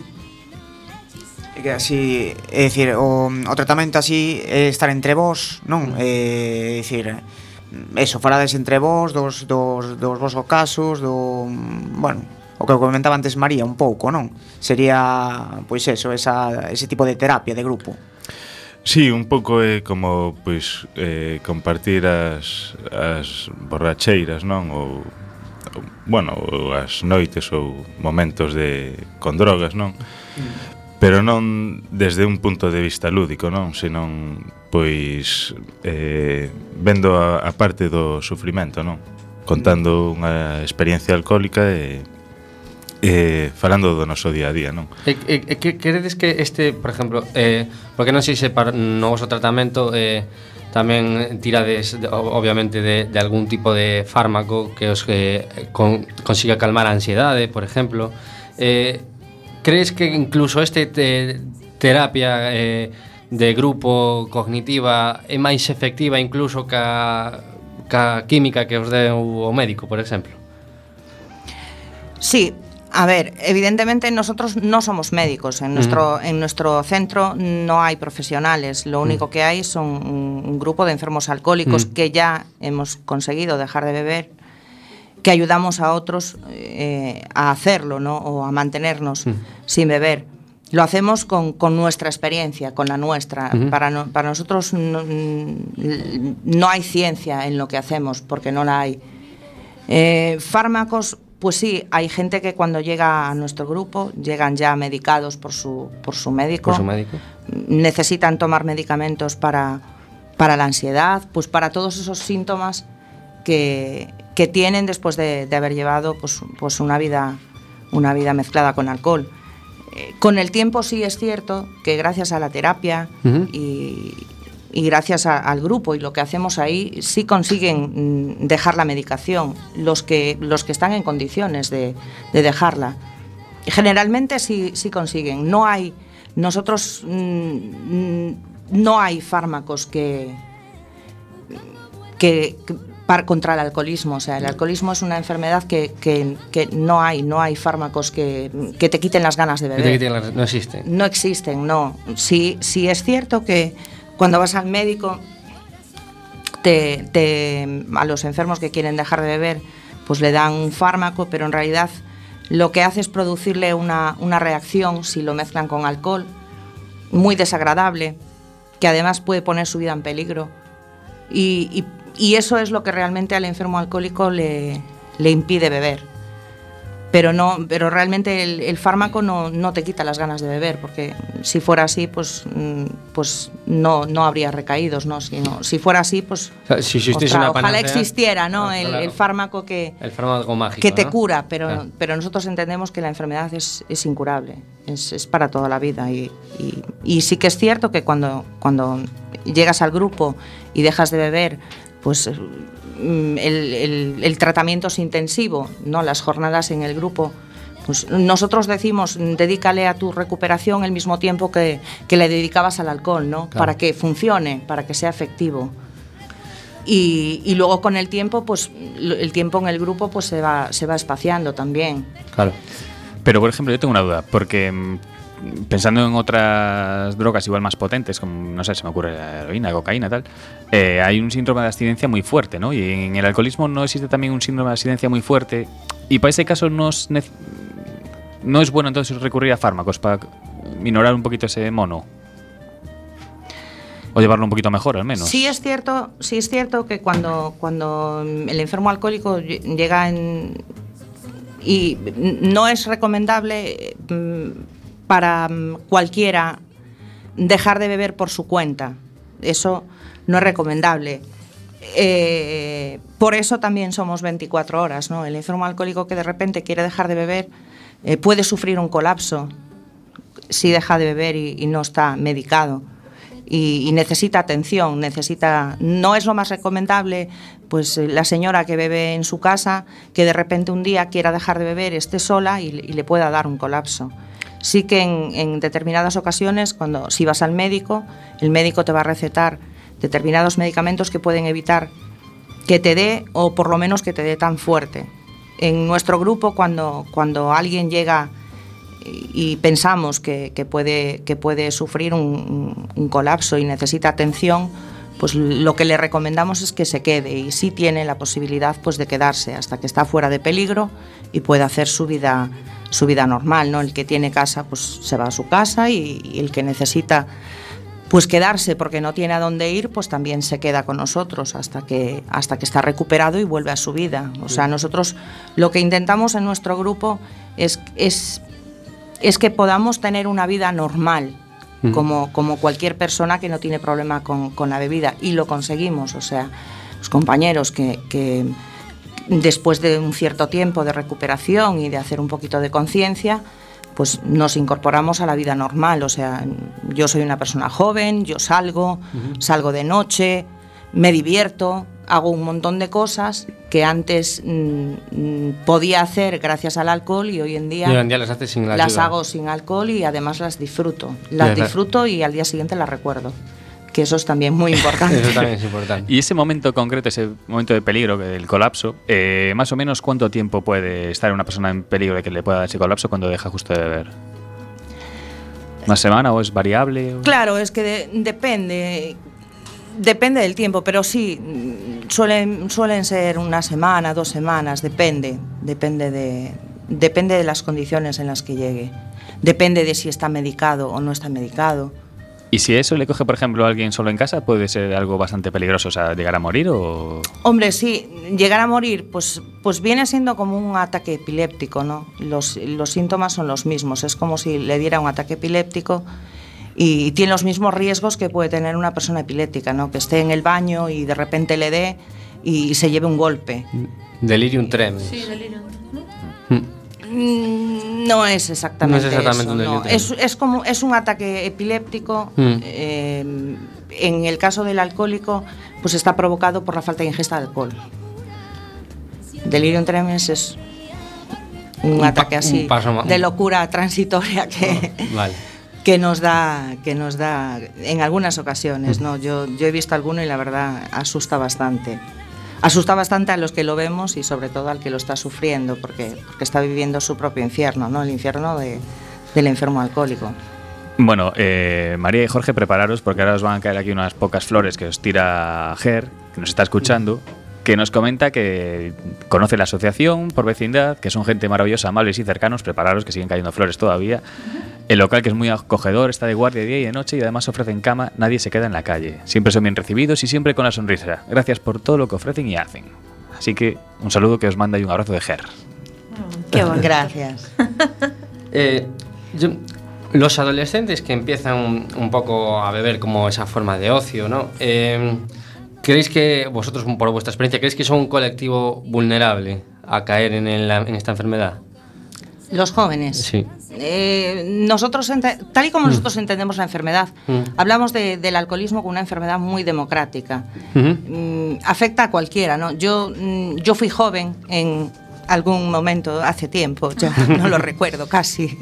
Que así, é dicir, o, o tratamento así é estar entre vos, non? É mm. eh, dicir, eso, falades entre vos dos, dos, dos vosos casos, do, bueno, o que comentaba antes María un pouco, non? Sería, pois eso, esa, ese tipo de terapia de grupo. Sí, un pouco é como pois eh, compartir as, as borracheiras, non? Ou, ou bueno, ou as noites ou momentos de con drogas, non? Mm. Pero non desde un punto de vista lúdico, non? Senón, pois, eh, vendo a, a parte do sufrimento, non? Contando unha experiencia alcohólica e... Eh, eh, falando do noso día a día, non? E, e, e que queredes que este, por exemplo, eh, porque non sei se para no vosso tratamento eh, tamén tirades obviamente de, de algún tipo de fármaco que os que con, consiga calmar a ansiedade, por exemplo, eh, crees que incluso este te, terapia eh, de grupo cognitiva é máis efectiva incluso ca, ca química que os deu o médico, por exemplo? Sí, a ver, evidentemente nosotros no somos médicos. En nuestro, en nuestro centro no hay profesionales. Lo único que hay son un, un grupo de enfermos alcohólicos Mm. que ya hemos conseguido dejar de beber, que ayudamos a otros eh, a hacerlo, ¿no? O a mantenernos sin beber. Lo hacemos con, con nuestra experiencia, con la nuestra. Para, no- para nosotros no, no hay ciencia en lo que hacemos, porque no la hay. Eh, fármacos, pues sí, hay gente que cuando llega a nuestro grupo llegan ya medicados por su, por su médico. Por su médico. Necesitan tomar medicamentos para, para la ansiedad, pues para todos esos síntomas que, que tienen después de, de haber llevado pues, pues una, vida, una vida mezclada con alcohol. Eh, con el tiempo sí es cierto que gracias a la terapia y, y gracias a- al grupo y lo que hacemos ahí, sí consiguen mm, dejar la medicación, los que, los que están en condiciones de, de dejarla. Generalmente sí, sí consiguen. No hay, nosotros mm, mm, no hay fármacos que, que, que par- contra el alcoholismo. O sea, el alcoholismo es una enfermedad que, que- que no hay, no hay fármacos que, que te quiten las ganas de beber. No existe. No existen, no. Sí, sí es cierto que cuando vas al médico, te, a los enfermos que quieren dejar de beber, pues le dan un fármaco, pero en realidad lo que hace es producirle una, una reacción, si lo mezclan con alcohol, muy desagradable, que además puede poner su vida en peligro. Y, y- y eso es lo que realmente al enfermo alcohólico le, le impide beber. Pero, no, pero realmente el, el fármaco no, no te quita las ganas de beber, porque si fuera así, pues, mm, pues no, no habría recaídos, ¿no? Si, no- si fuera así, pues O sea, si existiese una ojalá panacea- existiera ¿no? Ah, el, claro. el fármaco que, El fármaco mágico. que te ¿no? cura, pero, Claro. pero nosotros entendemos que la enfermedad es, es incurable, es, es para toda la vida. Y, y- y sí que es cierto que cuando, cuando llegas al grupo y dejas de beber, pues eh, el, el- el tratamiento es intensivo, ¿no? las jornadas en el grupo. Pues nosotros decimos, dedícale a tu recuperación el mismo tiempo que, que le dedicabas al alcohol, ¿no? Claro. Para que funcione, para que sea efectivo. Y, y luego con el tiempo, pues el tiempo en el grupo pues se va, se va espaciando también. Claro. Pero, por ejemplo, yo tengo una duda, porque mm, pensando en otras drogas igual más potentes, como, no sé, se me ocurre la heroína, cocaína, tal, eh, hay un síndrome de abstinencia muy fuerte, ¿no? Y en el alcoholismo no existe también un síndrome de abstinencia muy fuerte. Y para ese caso no es, no es bueno entonces recurrir a fármacos para minorar un poquito ese mono. O llevarlo un poquito mejor, al menos. Sí es cierto, sí es cierto que cuando, cuando el enfermo alcohólico lle- llega en y no es recomendable mm, para mm, cualquiera dejar de beber por su cuenta. Eso no es recomendable. Eh, por eso también somos 24 horas. ¿no? El enfermo alcohólico que de repente quiere dejar de beber eh, puede sufrir un colapso si deja de beber y, y no está medicado. Y, y necesita atención, necesita. No es lo más recomendable, pues eh, la señora que bebe en su casa, que de repente un día quiera dejar de beber, esté sola y, y le pueda dar un colapso. Sí que en, determinadas ocasiones, cuando si vas al médico, el médico te va a recetar determinados medicamentos que pueden evitar que te dé o por lo menos que te dé tan fuerte. En nuestro grupo, cuando, cuando alguien llega y, pensamos que, que puede, que puede sufrir un colapso y necesita atención, pues lo que le recomendamos es que se quede y sí tiene la posibilidad pues, de quedarse hasta que está fuera de peligro y pueda hacer su vida, su vida normal. ¿no? El que tiene casa pues, se va a su casa y, y el que necesita pues quedarse porque no tiene a dónde ir, pues también se queda con nosotros hasta que, hasta que está recuperado y vuelve a su vida. O sea, nosotros lo que intentamos en nuestro grupo es, es, es que podamos tener una vida normal, como, como cualquier persona que no tiene problema con, con la bebida. Y lo conseguimos. O sea, los compañeros que, que después de un cierto tiempo de recuperación y de hacer un poquito de conciencia, pues nos incorporamos a la vida normal. O sea, yo soy una persona joven, yo salgo, salgo de noche, me divierto, hago un montón de cosas que antes mm, mm, podía hacer gracias al alcohol y hoy en día, Y hoy en día las haces sin la las ayuda. hago sin alcohol y además las disfruto. Las disfruto y al día siguiente las recuerdo. Que eso es también muy importante. [laughs] Eso también es importante. Y ese momento concreto, ese momento de peligro, del colapso, eh, más o menos cuánto tiempo puede estar una persona en peligro de que le pueda dar ese colapso cuando deja justo de beber. ¿Una semana o es variable? o- Claro, es que de- depende. Depende del tiempo, pero sí, suelen, suelen ser una semana, dos semanas, depende. Depende de, depende de las condiciones en las que llegue. Depende de si está medicado o no está medicado. Y si eso le coge, por ejemplo, a alguien solo en casa, puede ser algo bastante peligroso, o sea, llegar a morir o... Hombre, sí, llegar a morir, pues, pues viene siendo como un ataque epiléptico, ¿no? Los, los síntomas son los mismos, es como si le diera un ataque epiléptico y tiene los mismos riesgos que puede tener una persona epiléptica, ¿no? Que esté en el baño y de repente le dé y se lleve un golpe. Delirium tremens. Mm, No es exactamente, No es exactamente eso, un no. Es, es como es un ataque epiléptico Mm. eh, en el caso del alcohólico, pues está provocado por la falta de ingesta de alcohol. Delirium tremens es un, pa- ataque así un de locura transitoria que, Vale. [laughs] que nos da que nos da en algunas ocasiones no yo yo he visto alguno y la verdad asusta bastante asusta bastante a los que lo vemos y sobre todo al que lo está sufriendo porque está viviendo su propio infierno no el infierno de, del enfermo alcohólico. Bueno, eh, María y Jorge, prepararos porque ahora os van a caer aquí unas pocas flores que os tira Ger, que nos está escuchando, que nos comenta que conoce la asociación por vecindad, que son gente maravillosa, amables y cercanos. Prepararos que siguen cayendo flores todavía. El local que es muy acogedor, está de guardia día y de noche y además ofrecen cama, nadie se queda en la calle. Siempre son bien recibidos y siempre con la sonrisa. Gracias por todo lo que ofrecen y hacen. Así que un saludo que os manda y un abrazo de Ger. qué bueno gracias [laughs] Eh, yo- los adolescentes que empiezan un, un poco a beber como esa forma de ocio, ¿no? Eh, ¿Creéis que vosotros, por vuestra experiencia, creéis que son un colectivo vulnerable a caer en, el- en esta enfermedad? los jóvenes Sí. Eh, nosotros, tal y como nosotros entendemos la enfermedad, Mm. hablamos de- del alcoholismo como una enfermedad muy democrática. Mm, afecta a cualquiera, ¿no? Yo, mm, yo fui joven en algún momento, hace tiempo, ya [laughs] no lo recuerdo casi.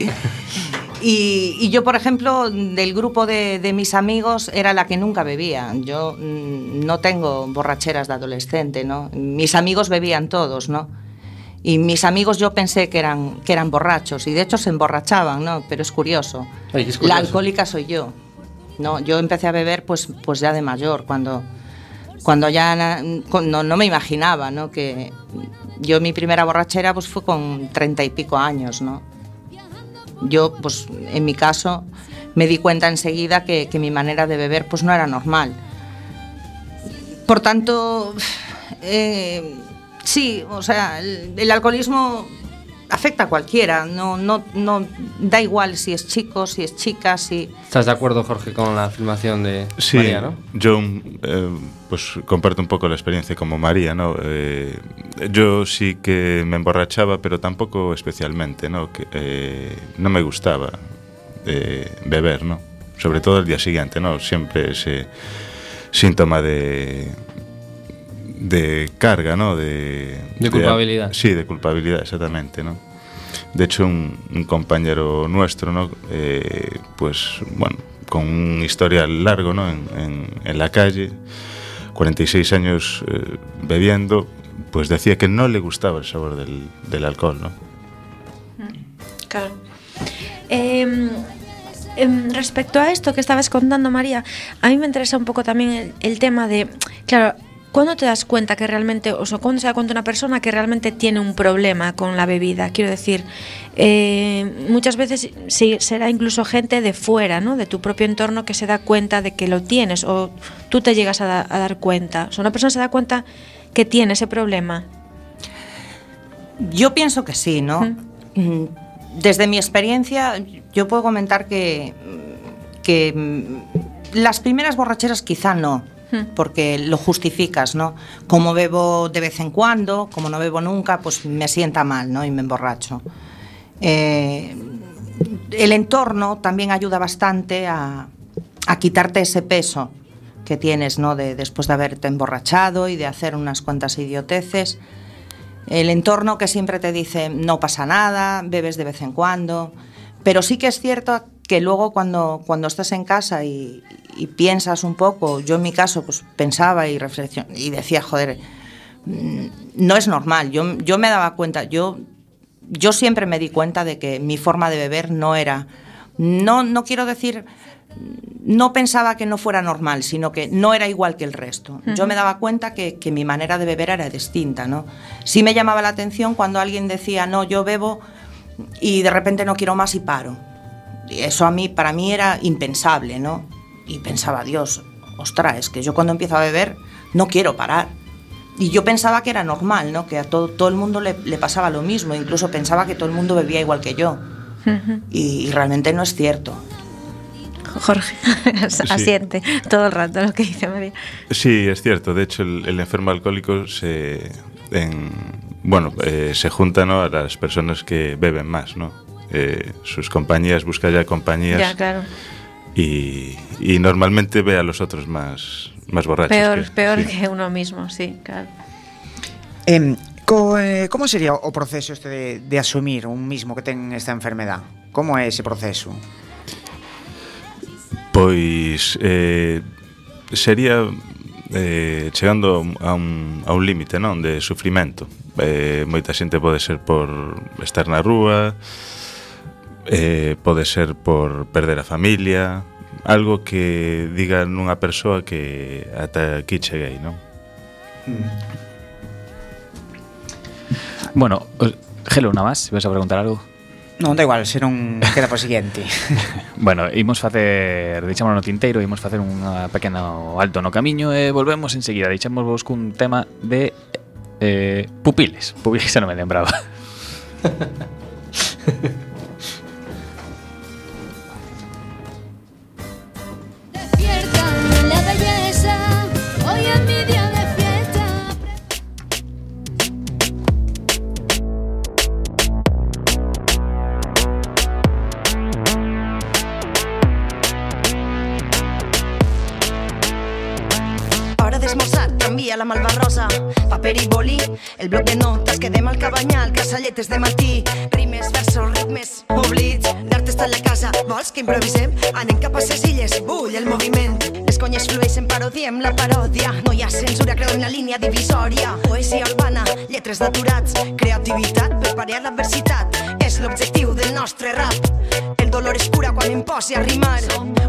Y, y yo, por ejemplo, del grupo de, de mis amigos era la que nunca bebía. Yo mm, no tengo borracheras de adolescente, ¿no? Mis amigos bebían todos, ¿no? Y mis amigos yo pensé que eran, que eran borrachos y de hecho se emborrachaban, ¿no? Pero es curioso. Ay, es La curioso. alcohólica soy yo. No, yo empecé a beber pues, pues ya de mayor, cuando, cuando ya no, no me imaginaba, ¿no? Que yo mi primera borrachera pues fue con treinta y pico años, ¿no? Yo, pues en mi caso, me di cuenta enseguida que, que mi manera de beber pues no era normal. Por tanto, eh, sí, o sea, el, el alcoholismo afecta a cualquiera, no, no, no da igual si es chico, si es chica, si... ¿Estás de acuerdo, Jorge, con la afirmación de Sí, María, no? yo eh, pues comparto un poco la experiencia como María, ¿no? Eh, yo sí que me emborrachaba, pero tampoco especialmente, ¿no? Que, eh, no me gustaba eh, beber, ¿no? Sobre todo el día siguiente, ¿no? Siempre ese síntoma de de carga, ¿no? De, De culpabilidad. sí, de culpabilidad, exactamente, ¿no? De hecho, un, un compañero nuestro, ¿no? Eh, pues, bueno, con un historial largo, ¿no? En, en- en la calle, 46 años eh, bebiendo, pues decía que no le gustaba el sabor del, del alcohol, ¿no? Claro. Em, em, respecto a esto que estabas contando, María, a mí me interesa un poco también el, el tema de, claro, ¿cuándo te das cuenta que realmente, o sea, cuándo se da cuenta una persona que realmente tiene un problema con la bebida? Quiero decir, eh, muchas veces sí, será incluso gente de fuera, ¿no? De tu propio entorno que se da cuenta de que lo tienes o tú te llegas a, da- a dar cuenta. O sea, una persona se da cuenta que tiene ese problema. Yo pienso que sí, ¿no? Mm, Desde mi experiencia, yo puedo comentar que, que mm, las primeras borracheras quizá no, porque lo justificas, ¿no? Como bebo de vez en cuando, como no bebo nunca, pues me sienta mal, ¿no? Y me emborracho. Eh, el entorno también ayuda bastante a, a quitarte ese peso que tienes, ¿no? De, después de haberte emborrachado y de hacer unas cuantas idioteces. El entorno que siempre te dice no pasa nada, bebes de vez en cuando, pero sí que es cierto que luego cuando, cuando estás en casa y, y piensas un poco, yo en mi caso pues pensaba y reflexion y decía, joder, mm, no es normal, yo, yo me daba cuenta, yo, yo siempre me di cuenta de que mi forma de beber no era, no, no quiero decir, no pensaba que no fuera normal, sino que no era igual que el resto. Yo me daba cuenta que, que mi manera de beber era distinta, ¿no? Sí me llamaba la atención cuando alguien decía, no, yo bebo y de repente no quiero más y paro. Y eso a mí, para mí era impensable, ¿no? Y pensaba, Dios, ostras, es que yo cuando empiezo a beber no quiero parar. Y yo pensaba que era normal, ¿no? Que a todo, todo el mundo le, le pasaba lo mismo, incluso pensaba que todo el mundo bebía igual que yo. Y, y realmente no es cierto. Jorge [laughs] asiente todo el rato lo que dice María. Sí, es cierto. De hecho, el, el enfermo alcohólico se, en- bueno, eh, se junta ¿no? a las personas que beben más, ¿no? eh, sus compañías, busca ya compañías. Ya, claro. Y, y, normalmente ve a los otros más, más borrachos. Peor que, peor sí. que uno mismo, sí, claro. Eh, co, eh, como sería o proceso este de, de asumir un mismo que ten esta enfermedad? Como é ese proceso? Pois eh, sería eh, chegando a un, a un límite non de sufrimento eh, moita xente pode ser por estar na rúa eh, pode ser por perder a familia, algo que diga nunha persoa que ata aquí cheguei, non? Bueno, Gelo, nada máis, se vas a preguntar algo? Non, da igual, se non queda para o seguinte [laughs] Bueno, imos facer, deixámoslo no tinteiro, imos facer un pequeno alto no camiño e volvemos enseguida Deixamos vos cun tema de eh, pupiles Pupiles xa non me lembraba [laughs] malva rosa Paper i boli, el bloc de notes Quedem al cabanyal, casalletes de matí. Rimes, versos, ritmes, oblits L'art està a la casa, vols que improvisem? Anem cap a ses illes, bull el moviment. Les conyes flueixen, parodiem la paròdia. No hi ha censura, creu en la línia divisòria. Poesia urbana, lletres d'aturats. Creativitat per pariar l'adversitat. És l'objectiu del nostre rap. El dolor és cura quan em posi a rimar.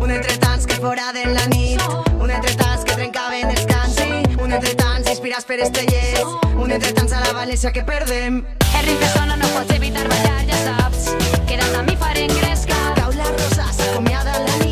Un entretants que foraden la nit. Un entretants que trencaven els cants Un entretants inspirats per estrelles Un entretants a la València que perdem El ritme sona, no pots evitar ballar, ja saps. Queda't amb mi, farem gresca. Cau la rosa, s'acomiada la nit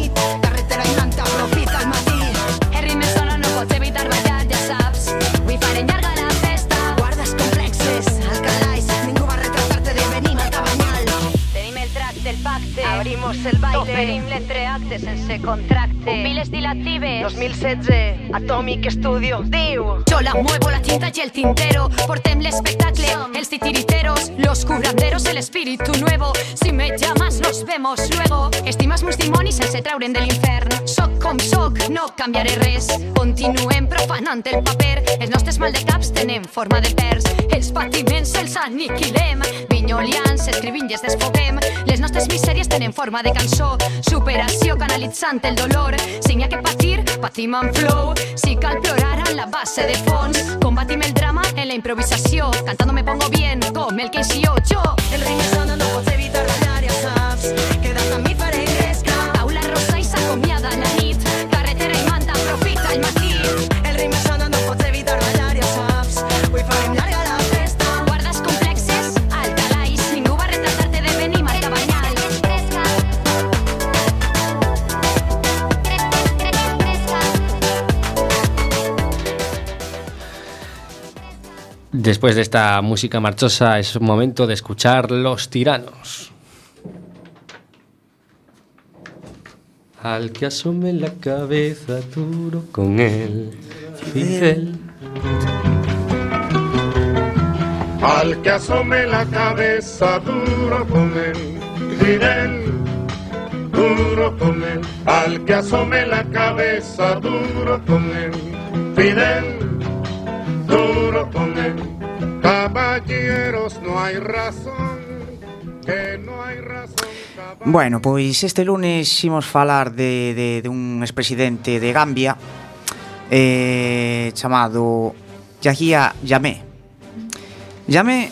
T'oferim l'entreacte sense contracte. Pupiles dilatives. 2016, Atomic Studio, diu. Yo la muevo la tinta y el tintero. Portem l'espectacle, els titiriteros. Los curanderos, el espíritu nuevo. Si me llamas nos vemos luego. Estimes meus dimonis sense treure'n de l'infern Soc com soc, no canviaré res. Continuem profanant el paper. Els nostres maldecaps tenen forma de pers. Els patiments els aniquilem. Vinyolians, escrivint i es desfoguem. Les nostres misèries tenen forma de cançó Superació canalitzant el dolor. Si n'hi ha que patir, patim flow. Si cal la base de fons Combatim el drama en la improvisació Cantando me pongo bien, com el Casey yo El ritme no pots evitar ballar, ja saps Después de esta música marchosa es momento de escuchar Los Tiranos. Al que asome la cabeza duro con el Fidel. Al que asome la cabeza duro con él, Fidel, duro con él. Al que asome la cabeza duro con él, Fidel, duro duro tomé. Caballeros, no hay razón, que no hay razón. Bueno, pois este lunes ximos falar de, de, de un expresidente de Gambia eh, chamado Yahia Yamé. Yamé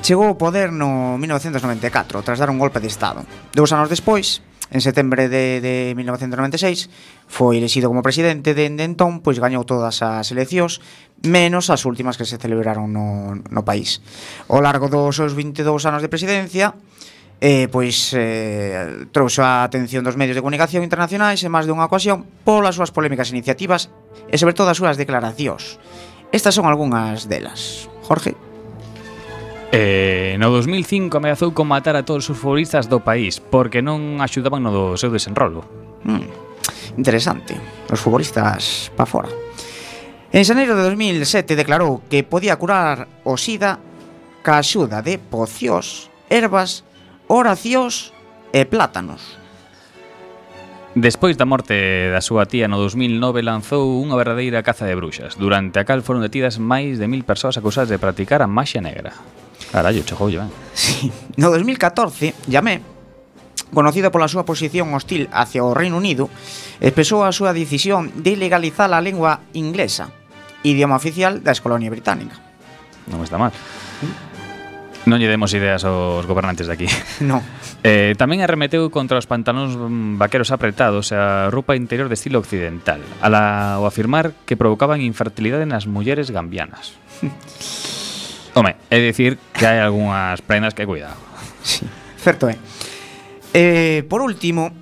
chegou ao poder no 1994 tras dar un golpe de estado. Dous anos despois, en setembro de, de 1996, foi elexido como presidente de, de entón, pois gañou todas as eleccións, menos as últimas que se celebraron no, no país. Ao largo dos seus 22 anos de presidencia, eh, pois eh, trouxo a atención dos medios de comunicación internacionais en máis dunha ocasión polas súas polémicas iniciativas e sobre todo as súas declaracións. Estas son algunhas delas. Jorge. Eh, no 2005 ameazou con matar a todos os futbolistas do país porque non axudaban no do seu desenrolo. Hmm, interesante. Os futbolistas pa fora. En xaneiro de 2007 declarou que podía curar o sida ca axuda de pociós, ervas, oracións e plátanos. Despois da morte da súa tía no 2009 lanzou unha verdadeira caza de bruxas, durante a cal foron detidas máis de mil persoas acusadas de practicar a maxia negra. Carallo, chegou ben. Sí. No 2014, Llamé, conocido pola súa posición hostil hacia o Reino Unido, expresou a súa decisión de legalizar a lengua inglesa, idioma oficial da excolonia británica. Non está mal. Non lle demos ideas aos gobernantes de aquí. [laughs] No. [laughs] Eh, tamén arremeteu contra os pantalóns vaqueros apretados e a roupa interior de estilo occidental, ala, ao afirmar que provocaban infertilidade nas mulleres gambianas. [laughs] Home, é dicir que hai algunhas prendas que cuidado. [laughs] Sí, certo é. Eh, por último,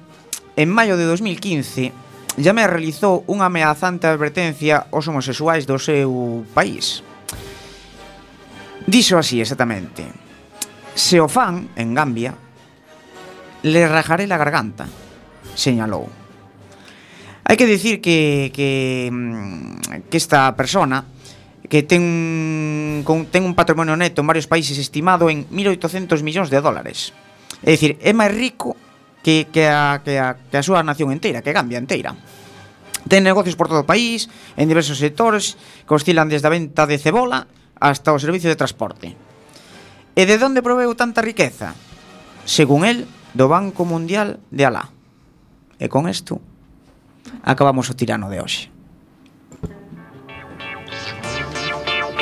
en maio de 2015, Llame realizou unha ameazante advertencia aos homosexuais do seu país. Dixo así exactamente. Se o fan, en Gambia, le rajaré la garganta, señalou. Hai que dicir que, que, mm, que esta persona que ten con, ten un patrimonio neto en varios países estimado en 1.800 millóns de dólares. É dicir, é máis rico que, que, a, que, a, que a súa nación inteira, que Gambia inteira. Ten negocios por todo o país, en diversos sectores, que oscilan desde a venta de cebola hasta o servicio de transporte. E de onde proveu tanta riqueza? Según el, do Banco Mundial de Alá. E con isto acabamos o tirano de hoxe.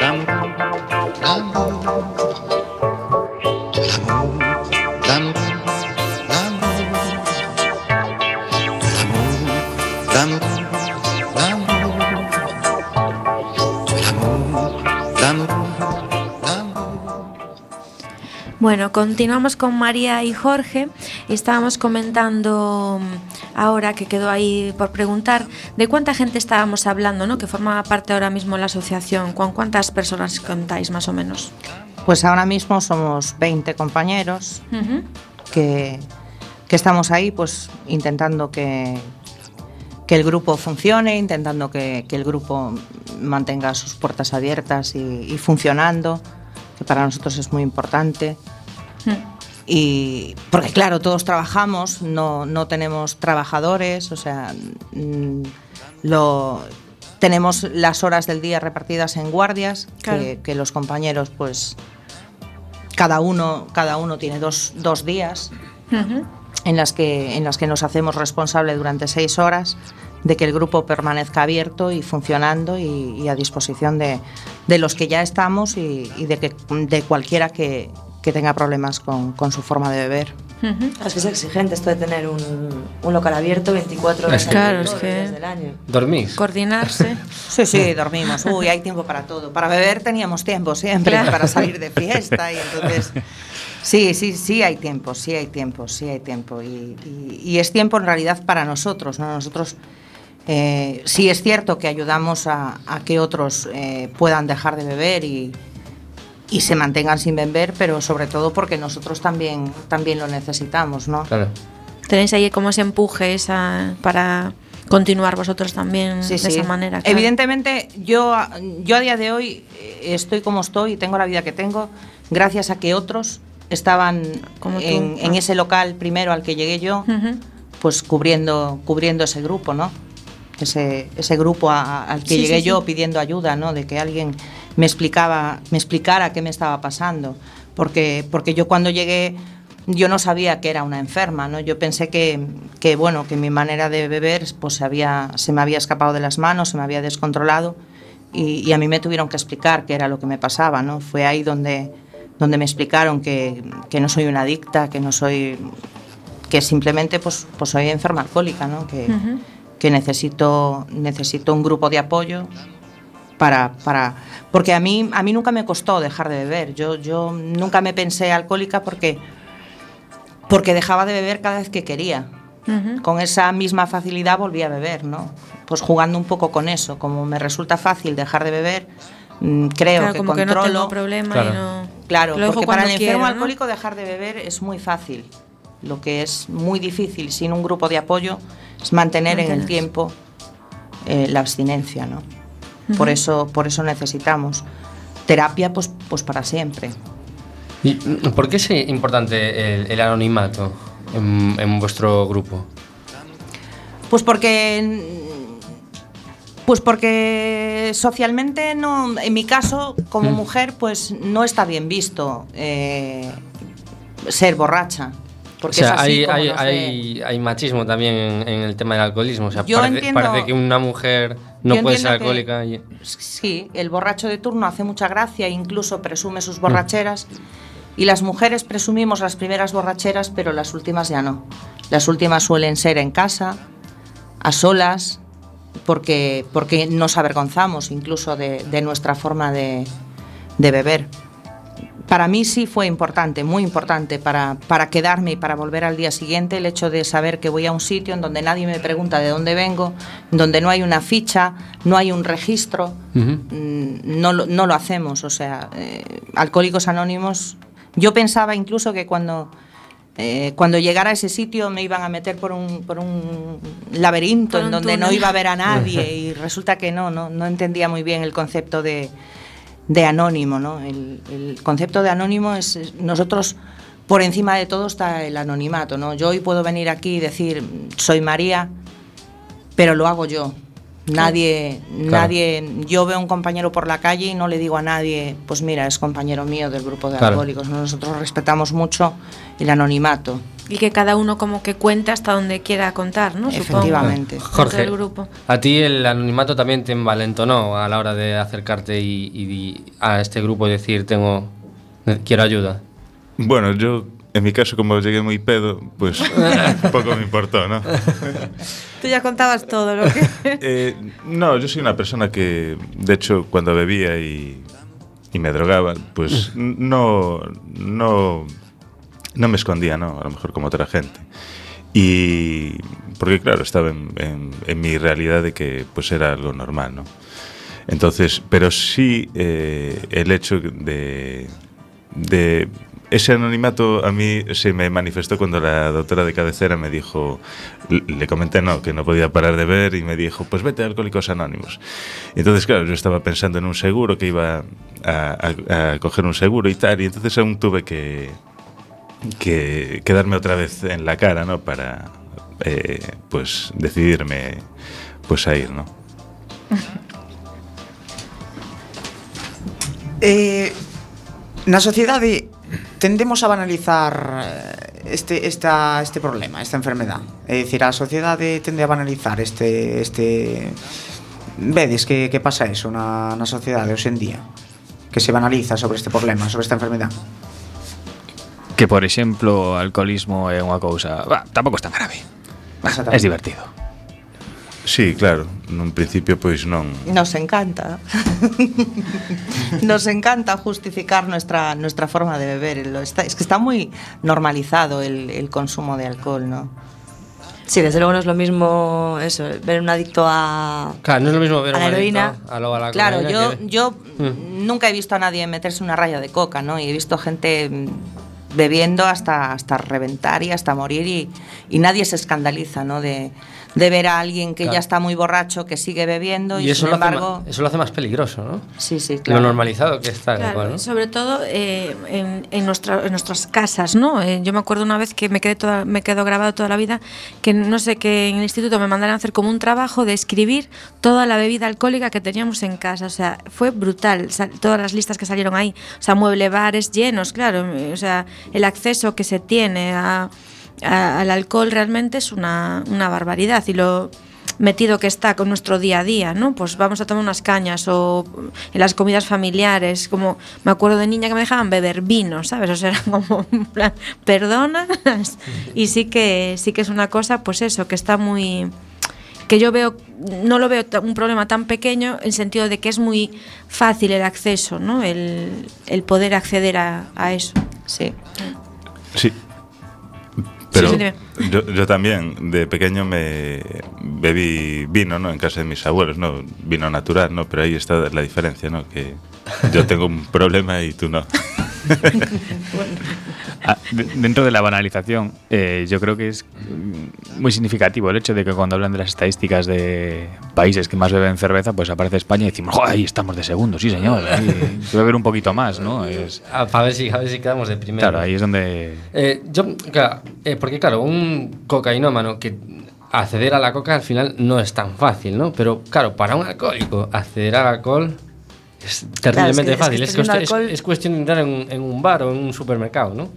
Dum, dum, dum. Bueno, continuamos con María y Jorge. Estábamos comentando mm, ahora que quedó ahí por preguntar de cuánta gente estábamos hablando, ¿no? Que formaba parte ahora mismo de la asociación. ¿Con cuántas personas contáis más o menos? Pues ahora mismo somos 20 compañeros que, que estamos ahí pues intentando que, que el grupo funcione, intentando que, que el grupo mantenga sus puertas abiertas y, y funcionando, que para nosotros es muy importante. Y porque claro, todos trabajamos, no, no tenemos trabajadores, o sea, mm, lo, tenemos las horas del día repartidas en guardias, Claro. que, que los compañeros pues cada uno, cada uno tiene dos, dos días en las que en las que nos hacemos responsable durante seis horas de que el grupo permanezca abierto y funcionando y, y a disposición de, de los que ya estamos y, y de que de cualquiera que, que tenga problemas con, con su forma de beber. Ujú. Es que es exigente esto de tener un, un local abierto 24 horas al Claro, es que- del año. ¿Dormís? Coordinarse. [laughs] Sí, sí, dormimos. Uy, hay tiempo para todo. Para beber teníamos tiempo siempre, Claro. para salir de fiesta y entonces... [laughs] Sí, sí, sí hay tiempo, sí hay tiempo, sí hay tiempo. Y, y- y es tiempo en realidad para nosotros, ¿no? Nosotros eh, sí es cierto que ayudamos a, a que otros eh, puedan dejar de beber y, y se mantengan sin beber, pero sobre todo porque nosotros también, también lo necesitamos, ¿no? Claro. Tenéis ahí como ese empuje esa, para continuar vosotros también Sí, de sí. esa manera. claro. Evidentemente, yo, a- yo a día de hoy eh, estoy como estoy y tengo la vida que tengo gracias a que otros estaban Como tú. en, en ese local primero al que llegué yo, Ujú. pues cubriendo, cubriendo ese grupo, ¿no? Ese, ese grupo a- al que Sí, llegué sí, yo sí. pidiendo ayuda, ¿no? De que alguien me explicaba, me explicara qué me estaba pasando. Porque, porque yo cuando llegué yo no sabía que era una enferma, ¿no? Yo pensé que, que, bueno, que mi manera de beber pues se, había, se me había escapado de las manos, se me había descontrolado y, y a mí me tuvieron que explicar qué era lo que me pasaba, ¿no? Fue ahí donde, donde me explicaron que, que no soy una adicta, que no soy que simplemente pues, pues soy enferma alcohólica, ¿no? que, Ujú. Que necesito, necesito un grupo de apoyo para, para porque a mí, a mí nunca me costó dejar de beber. Yo, yo nunca me pensé alcohólica porque, porque dejaba de beber cada vez que quería. Con esa misma facilidad volví a beber, ¿no? Pues jugando un poco con eso. Como me resulta fácil dejar de beber, mm, creo Claro, que como que no controlo. tengo problema Claro. y no. Claro, porque para el enfermo quiero, ¿no? alcohólico dejar de beber es muy fácil. Lo que es muy difícil sin un grupo de apoyo es mantener en el tiempo eh, la abstinencia, ¿no? Por eso, por eso necesitamos terapia, pues, pues para siempre. ¿Y por qué es importante el, el anonimato en, en vuestro grupo? Pues porque pues porque socialmente no, en mi caso, como Mm. mujer, pues no está bien visto eh, ser borracha. O Porque sea, es así hay, como hay, hay, hay machismo también en, en el tema del alcoholismo. O sea, parece, entiendo- parece que una mujer no puede ser que- alcohólica. y- Sí, el borracho de turno hace mucha gracia, e incluso presume sus borracheras. Y las mujeres presumimos las primeras borracheras, pero las últimas ya no. Las últimas suelen ser en casa, a solas, porque, porque nos avergonzamos incluso de, de nuestra forma de, de beber. Para mí sí fue importante, muy importante, para, para quedarme y para volver al día siguiente, el hecho de saber que voy a un sitio en donde nadie me pregunta de dónde vengo, en donde no hay una ficha, no hay un registro, mm, no, lo- no lo hacemos. O sea, eh, Alcohólicos Anónimos, yo pensaba incluso que cuando, eh, cuando llegara a ese sitio me iban a meter por un, por un laberinto Por en un donde no iba a ver a nadie [laughs] y resulta que no, no, no entendía muy bien el concepto de, de anónimo. ¿no? El, el concepto de anónimo es, es- nosotros... Por encima de todo está el anonimato, ¿no? Yo hoy puedo venir aquí y decir, soy María, pero lo hago yo. Nadie, Claro. nadie, yo veo a un compañero por la calle y no le digo a nadie, pues mira, es compañero mío del grupo de Claro. alcohólicos. Nosotros respetamos mucho el anonimato. Y que cada uno como que cuenta hasta donde quiera contar, ¿no? Efectivamente. Jorge, grupo. a ti el anonimato también te envalentonó a la hora de acercarte y, y a este grupo y decir, tengo, quiero ayuda. Bueno, yo, en mi caso, como llegué muy pedo, pues [laughs] poco me importó, ¿no? Tú ya contabas todo lo que... [laughs] Eh, no, yo soy una persona que, de hecho, cuando bebía y, y me drogaba, pues no, no, no me escondía, ¿no? A lo mejor como otra gente. Y porque, claro, estaba en, mi realidad de que pues era algo normal, ¿no? Entonces, pero sí eh, el hecho de, ese anonimato a mí se me manifestó cuando la doctora de cabecera me dijo, le comenté no, que no podía parar de ver y me dijo, pues vete a Alcohólicos Anónimos. Entonces, claro, yo estaba pensando en un seguro, que iba a, a- a coger un seguro y tal, y entonces aún tuve que, que, que darme otra vez en la cara, ¿no? Para, eh, pues, decidirme, pues, a ir, ¿no? Eh, na sociedade tendemos a banalizar eh, este, esta, este problema, esta enfermedad. É dicir, a sociedade tende a banalizar este... este Vedes que, que pasa eso na, na sociedade hoxe en día? Que se banaliza sobre este problema, sobre esta enfermedad. Que, por exemplo, o alcoholismo é unha cousa... Bah, tampouco es tan grave. Bah, es divertido. Sí, claro, nun principio pois non Nos encanta. [laughs] Nos encanta justificar nuestra, nuestra forma de beber. Está- es que está muy normalizado el, el consumo de alcohol, ¿no? Sí, desde luego no es lo mismo eso, ver un adicto a, Claro, no es lo mismo ver a un la adicto heroína. a, luego a la Claro, yo, que- yo Mm. nunca he visto a nadie meterse una raya de coca, ¿no? Y he visto gente bebiendo hasta, hasta reventar y hasta morir y, y nadie se escandaliza, ¿no? De, de ver a alguien que Claro. ya está muy borracho, que sigue bebiendo y, Y eso sin lo, hace embargo... eso lo hace más peligroso, ¿no? Sí, sí, claro. Lo normalizado que está el Claro, alcohol, ¿no? sobre todo eh, en, en, nuestra- en nuestras casas, ¿no? Eh, yo me acuerdo una vez que me quedé toda, me quedó grabado toda la vida que no sé que en el instituto me mandaron a hacer como un trabajo de escribir toda la bebida alcohólica que teníamos en casa, o sea, fue brutal, sal- todas las listas que salieron ahí, o sea, mueble bares llenos, claro, eh, o sea, el acceso que se tiene a- a- al alcohol realmente es una, una barbaridad y lo metido que está con nuestro día a día, ¿no? Pues vamos a tomar unas cañas o en las comidas familiares, como me acuerdo de niña que me dejaban beber vino, ¿sabes? O sea, era como [laughs] perdona, y sí que sí que es una cosa, pues eso, que está muy que yo veo no lo veo un problema tan pequeño en el sentido de que es muy fácil el acceso, ¿no? El, el poder acceder a, a eso. Sí. Sí. Pero Sí, sí, dime. yo, yo también, de pequeño me bebí vino, ¿no? En casa de mis abuelos, ¿no? Vino natural, ¿no? Pero ahí está la diferencia, ¿no? Que yo tengo un problema y tú no. Ah, de- dentro de la banalización, eh, yo creo que es muy significativo el hecho de que cuando hablan de las estadísticas de países que más beben cerveza, pues aparece España y decimos, joder, ahí estamos de segundo, sí señor, hay que beber un poquito más, ¿no? Es, A, a ver si, a ver si quedamos de primero. claro, ahí es donde... Eh, yo, claro, eh, porque claro, un cocainómano que acceder a la coca al final no es tan fácil, ¿no? Pero claro, para un alcohólico acceder al alcohol es terriblemente Claro, es que- fácil. es Es, que teniendo cuestión, es- alcohol- es cuestión de entrar en, un- en un bar o en un supermercado, ¿no?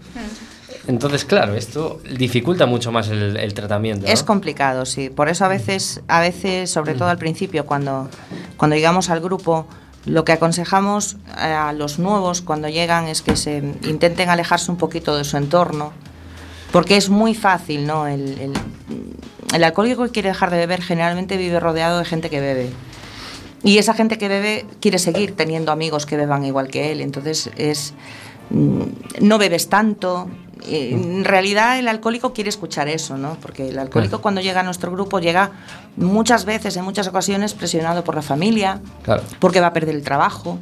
Entonces, claro, esto dificulta mucho más el, el tratamiento. ¿no? Es complicado, sí. Por eso a veces, a veces, sobre todo al principio, cuando, cuando llegamos al grupo, lo que aconsejamos eh, a los nuevos cuando llegan es que se intenten alejarse un poquito de su entorno, porque es muy fácil, ¿no? El, el, el alcohólico que quiere dejar de beber generalmente vive rodeado de gente que bebe. Y esa gente que bebe quiere seguir teniendo amigos que beban igual que él. Entonces es mm, no bebes tanto. Eh, En realidad el alcohólico quiere escuchar eso, ¿no? Porque el alcohólico Claro. cuando llega a nuestro grupo llega muchas veces, en muchas ocasiones, presionado por la familia, Claro. porque va a perder el trabajo,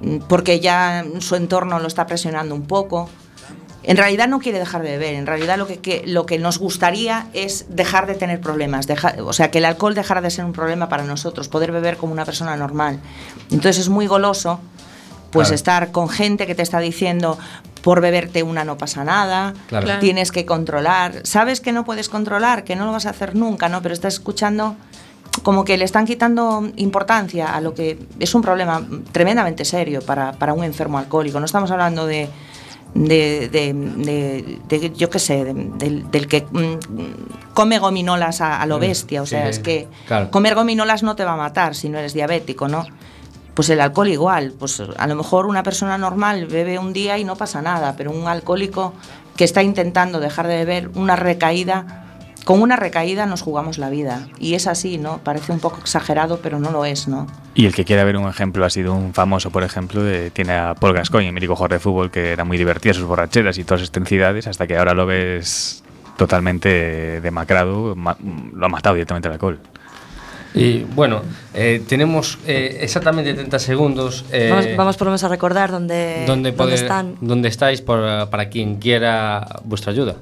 mm, porque ya su entorno lo está presionando un poco. En realidad no quiere dejar de beber, en realidad lo que, que- lo que nos gustaría es dejar de tener problemas, dejar- o sea, que el alcohol dejara de ser un problema para nosotros, poder beber como una persona normal. Entonces es muy goloso pues Claro. estar con gente que te está diciendo por beberte una no pasa nada, Claro. Tienes que controlar, sabes que no puedes controlar, que no lo vas a hacer nunca, ¿no? Pero estás escuchando como que le están quitando importancia a lo que es un problema tremendamente serio para, para un enfermo alcohólico. No estamos hablando de, de, de- de- de- yo qué sé, de- del, del que mm, come gominolas a, a lo Mm, bestia. O sea, sí, es que claro. comer gominolas no te va a matar si no eres diabético, ¿no? Pues el alcohol igual, pues a lo mejor una persona normal bebe un día y no pasa nada, pero un alcohólico que está intentando dejar de beber una recaída, con una recaída nos jugamos la vida. Y es así, ¿no? Parece un poco exagerado, pero no lo es, ¿no? Y el que quiera ver un ejemplo ha sido un famoso, por ejemplo, de- tiene a Paul Gascoigne, el mítico jugador de fútbol, que era muy divertido sus borracheras y todas sus extensidades, hasta que ahora lo ves totalmente demacrado, ma- lo ha matado directamente el alcohol. Y bueno, eh, tenemos eh, exactamente 30 segundos. eh, vamos, vamos por lo menos a recordar dónde, dónde poder- están. dónde estáis por- para quien quiera vuestra ayuda.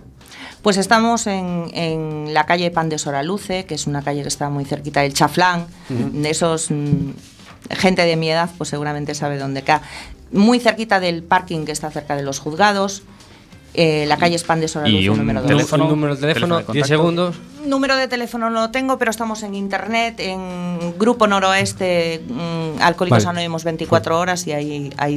Pues estamos en, en la calle Pan de Soraluce, que es una calle que está muy cerquita del Chaflán. De esos, mm, gente de mi edad, pues seguramente sabe dónde acá. Muy cerquita del parking que está cerca de los juzgados. Eh, la calle es Pan de Soraluce, Y un número dos. teléfono, Un número de teléfono, teléfono de 10 contacto. segundos. Número de teléfono no lo tengo, pero estamos en internet, en Grupo Noroeste, mm, Alcohólicos Vale. Anónimos 24 horas y ahí, ahí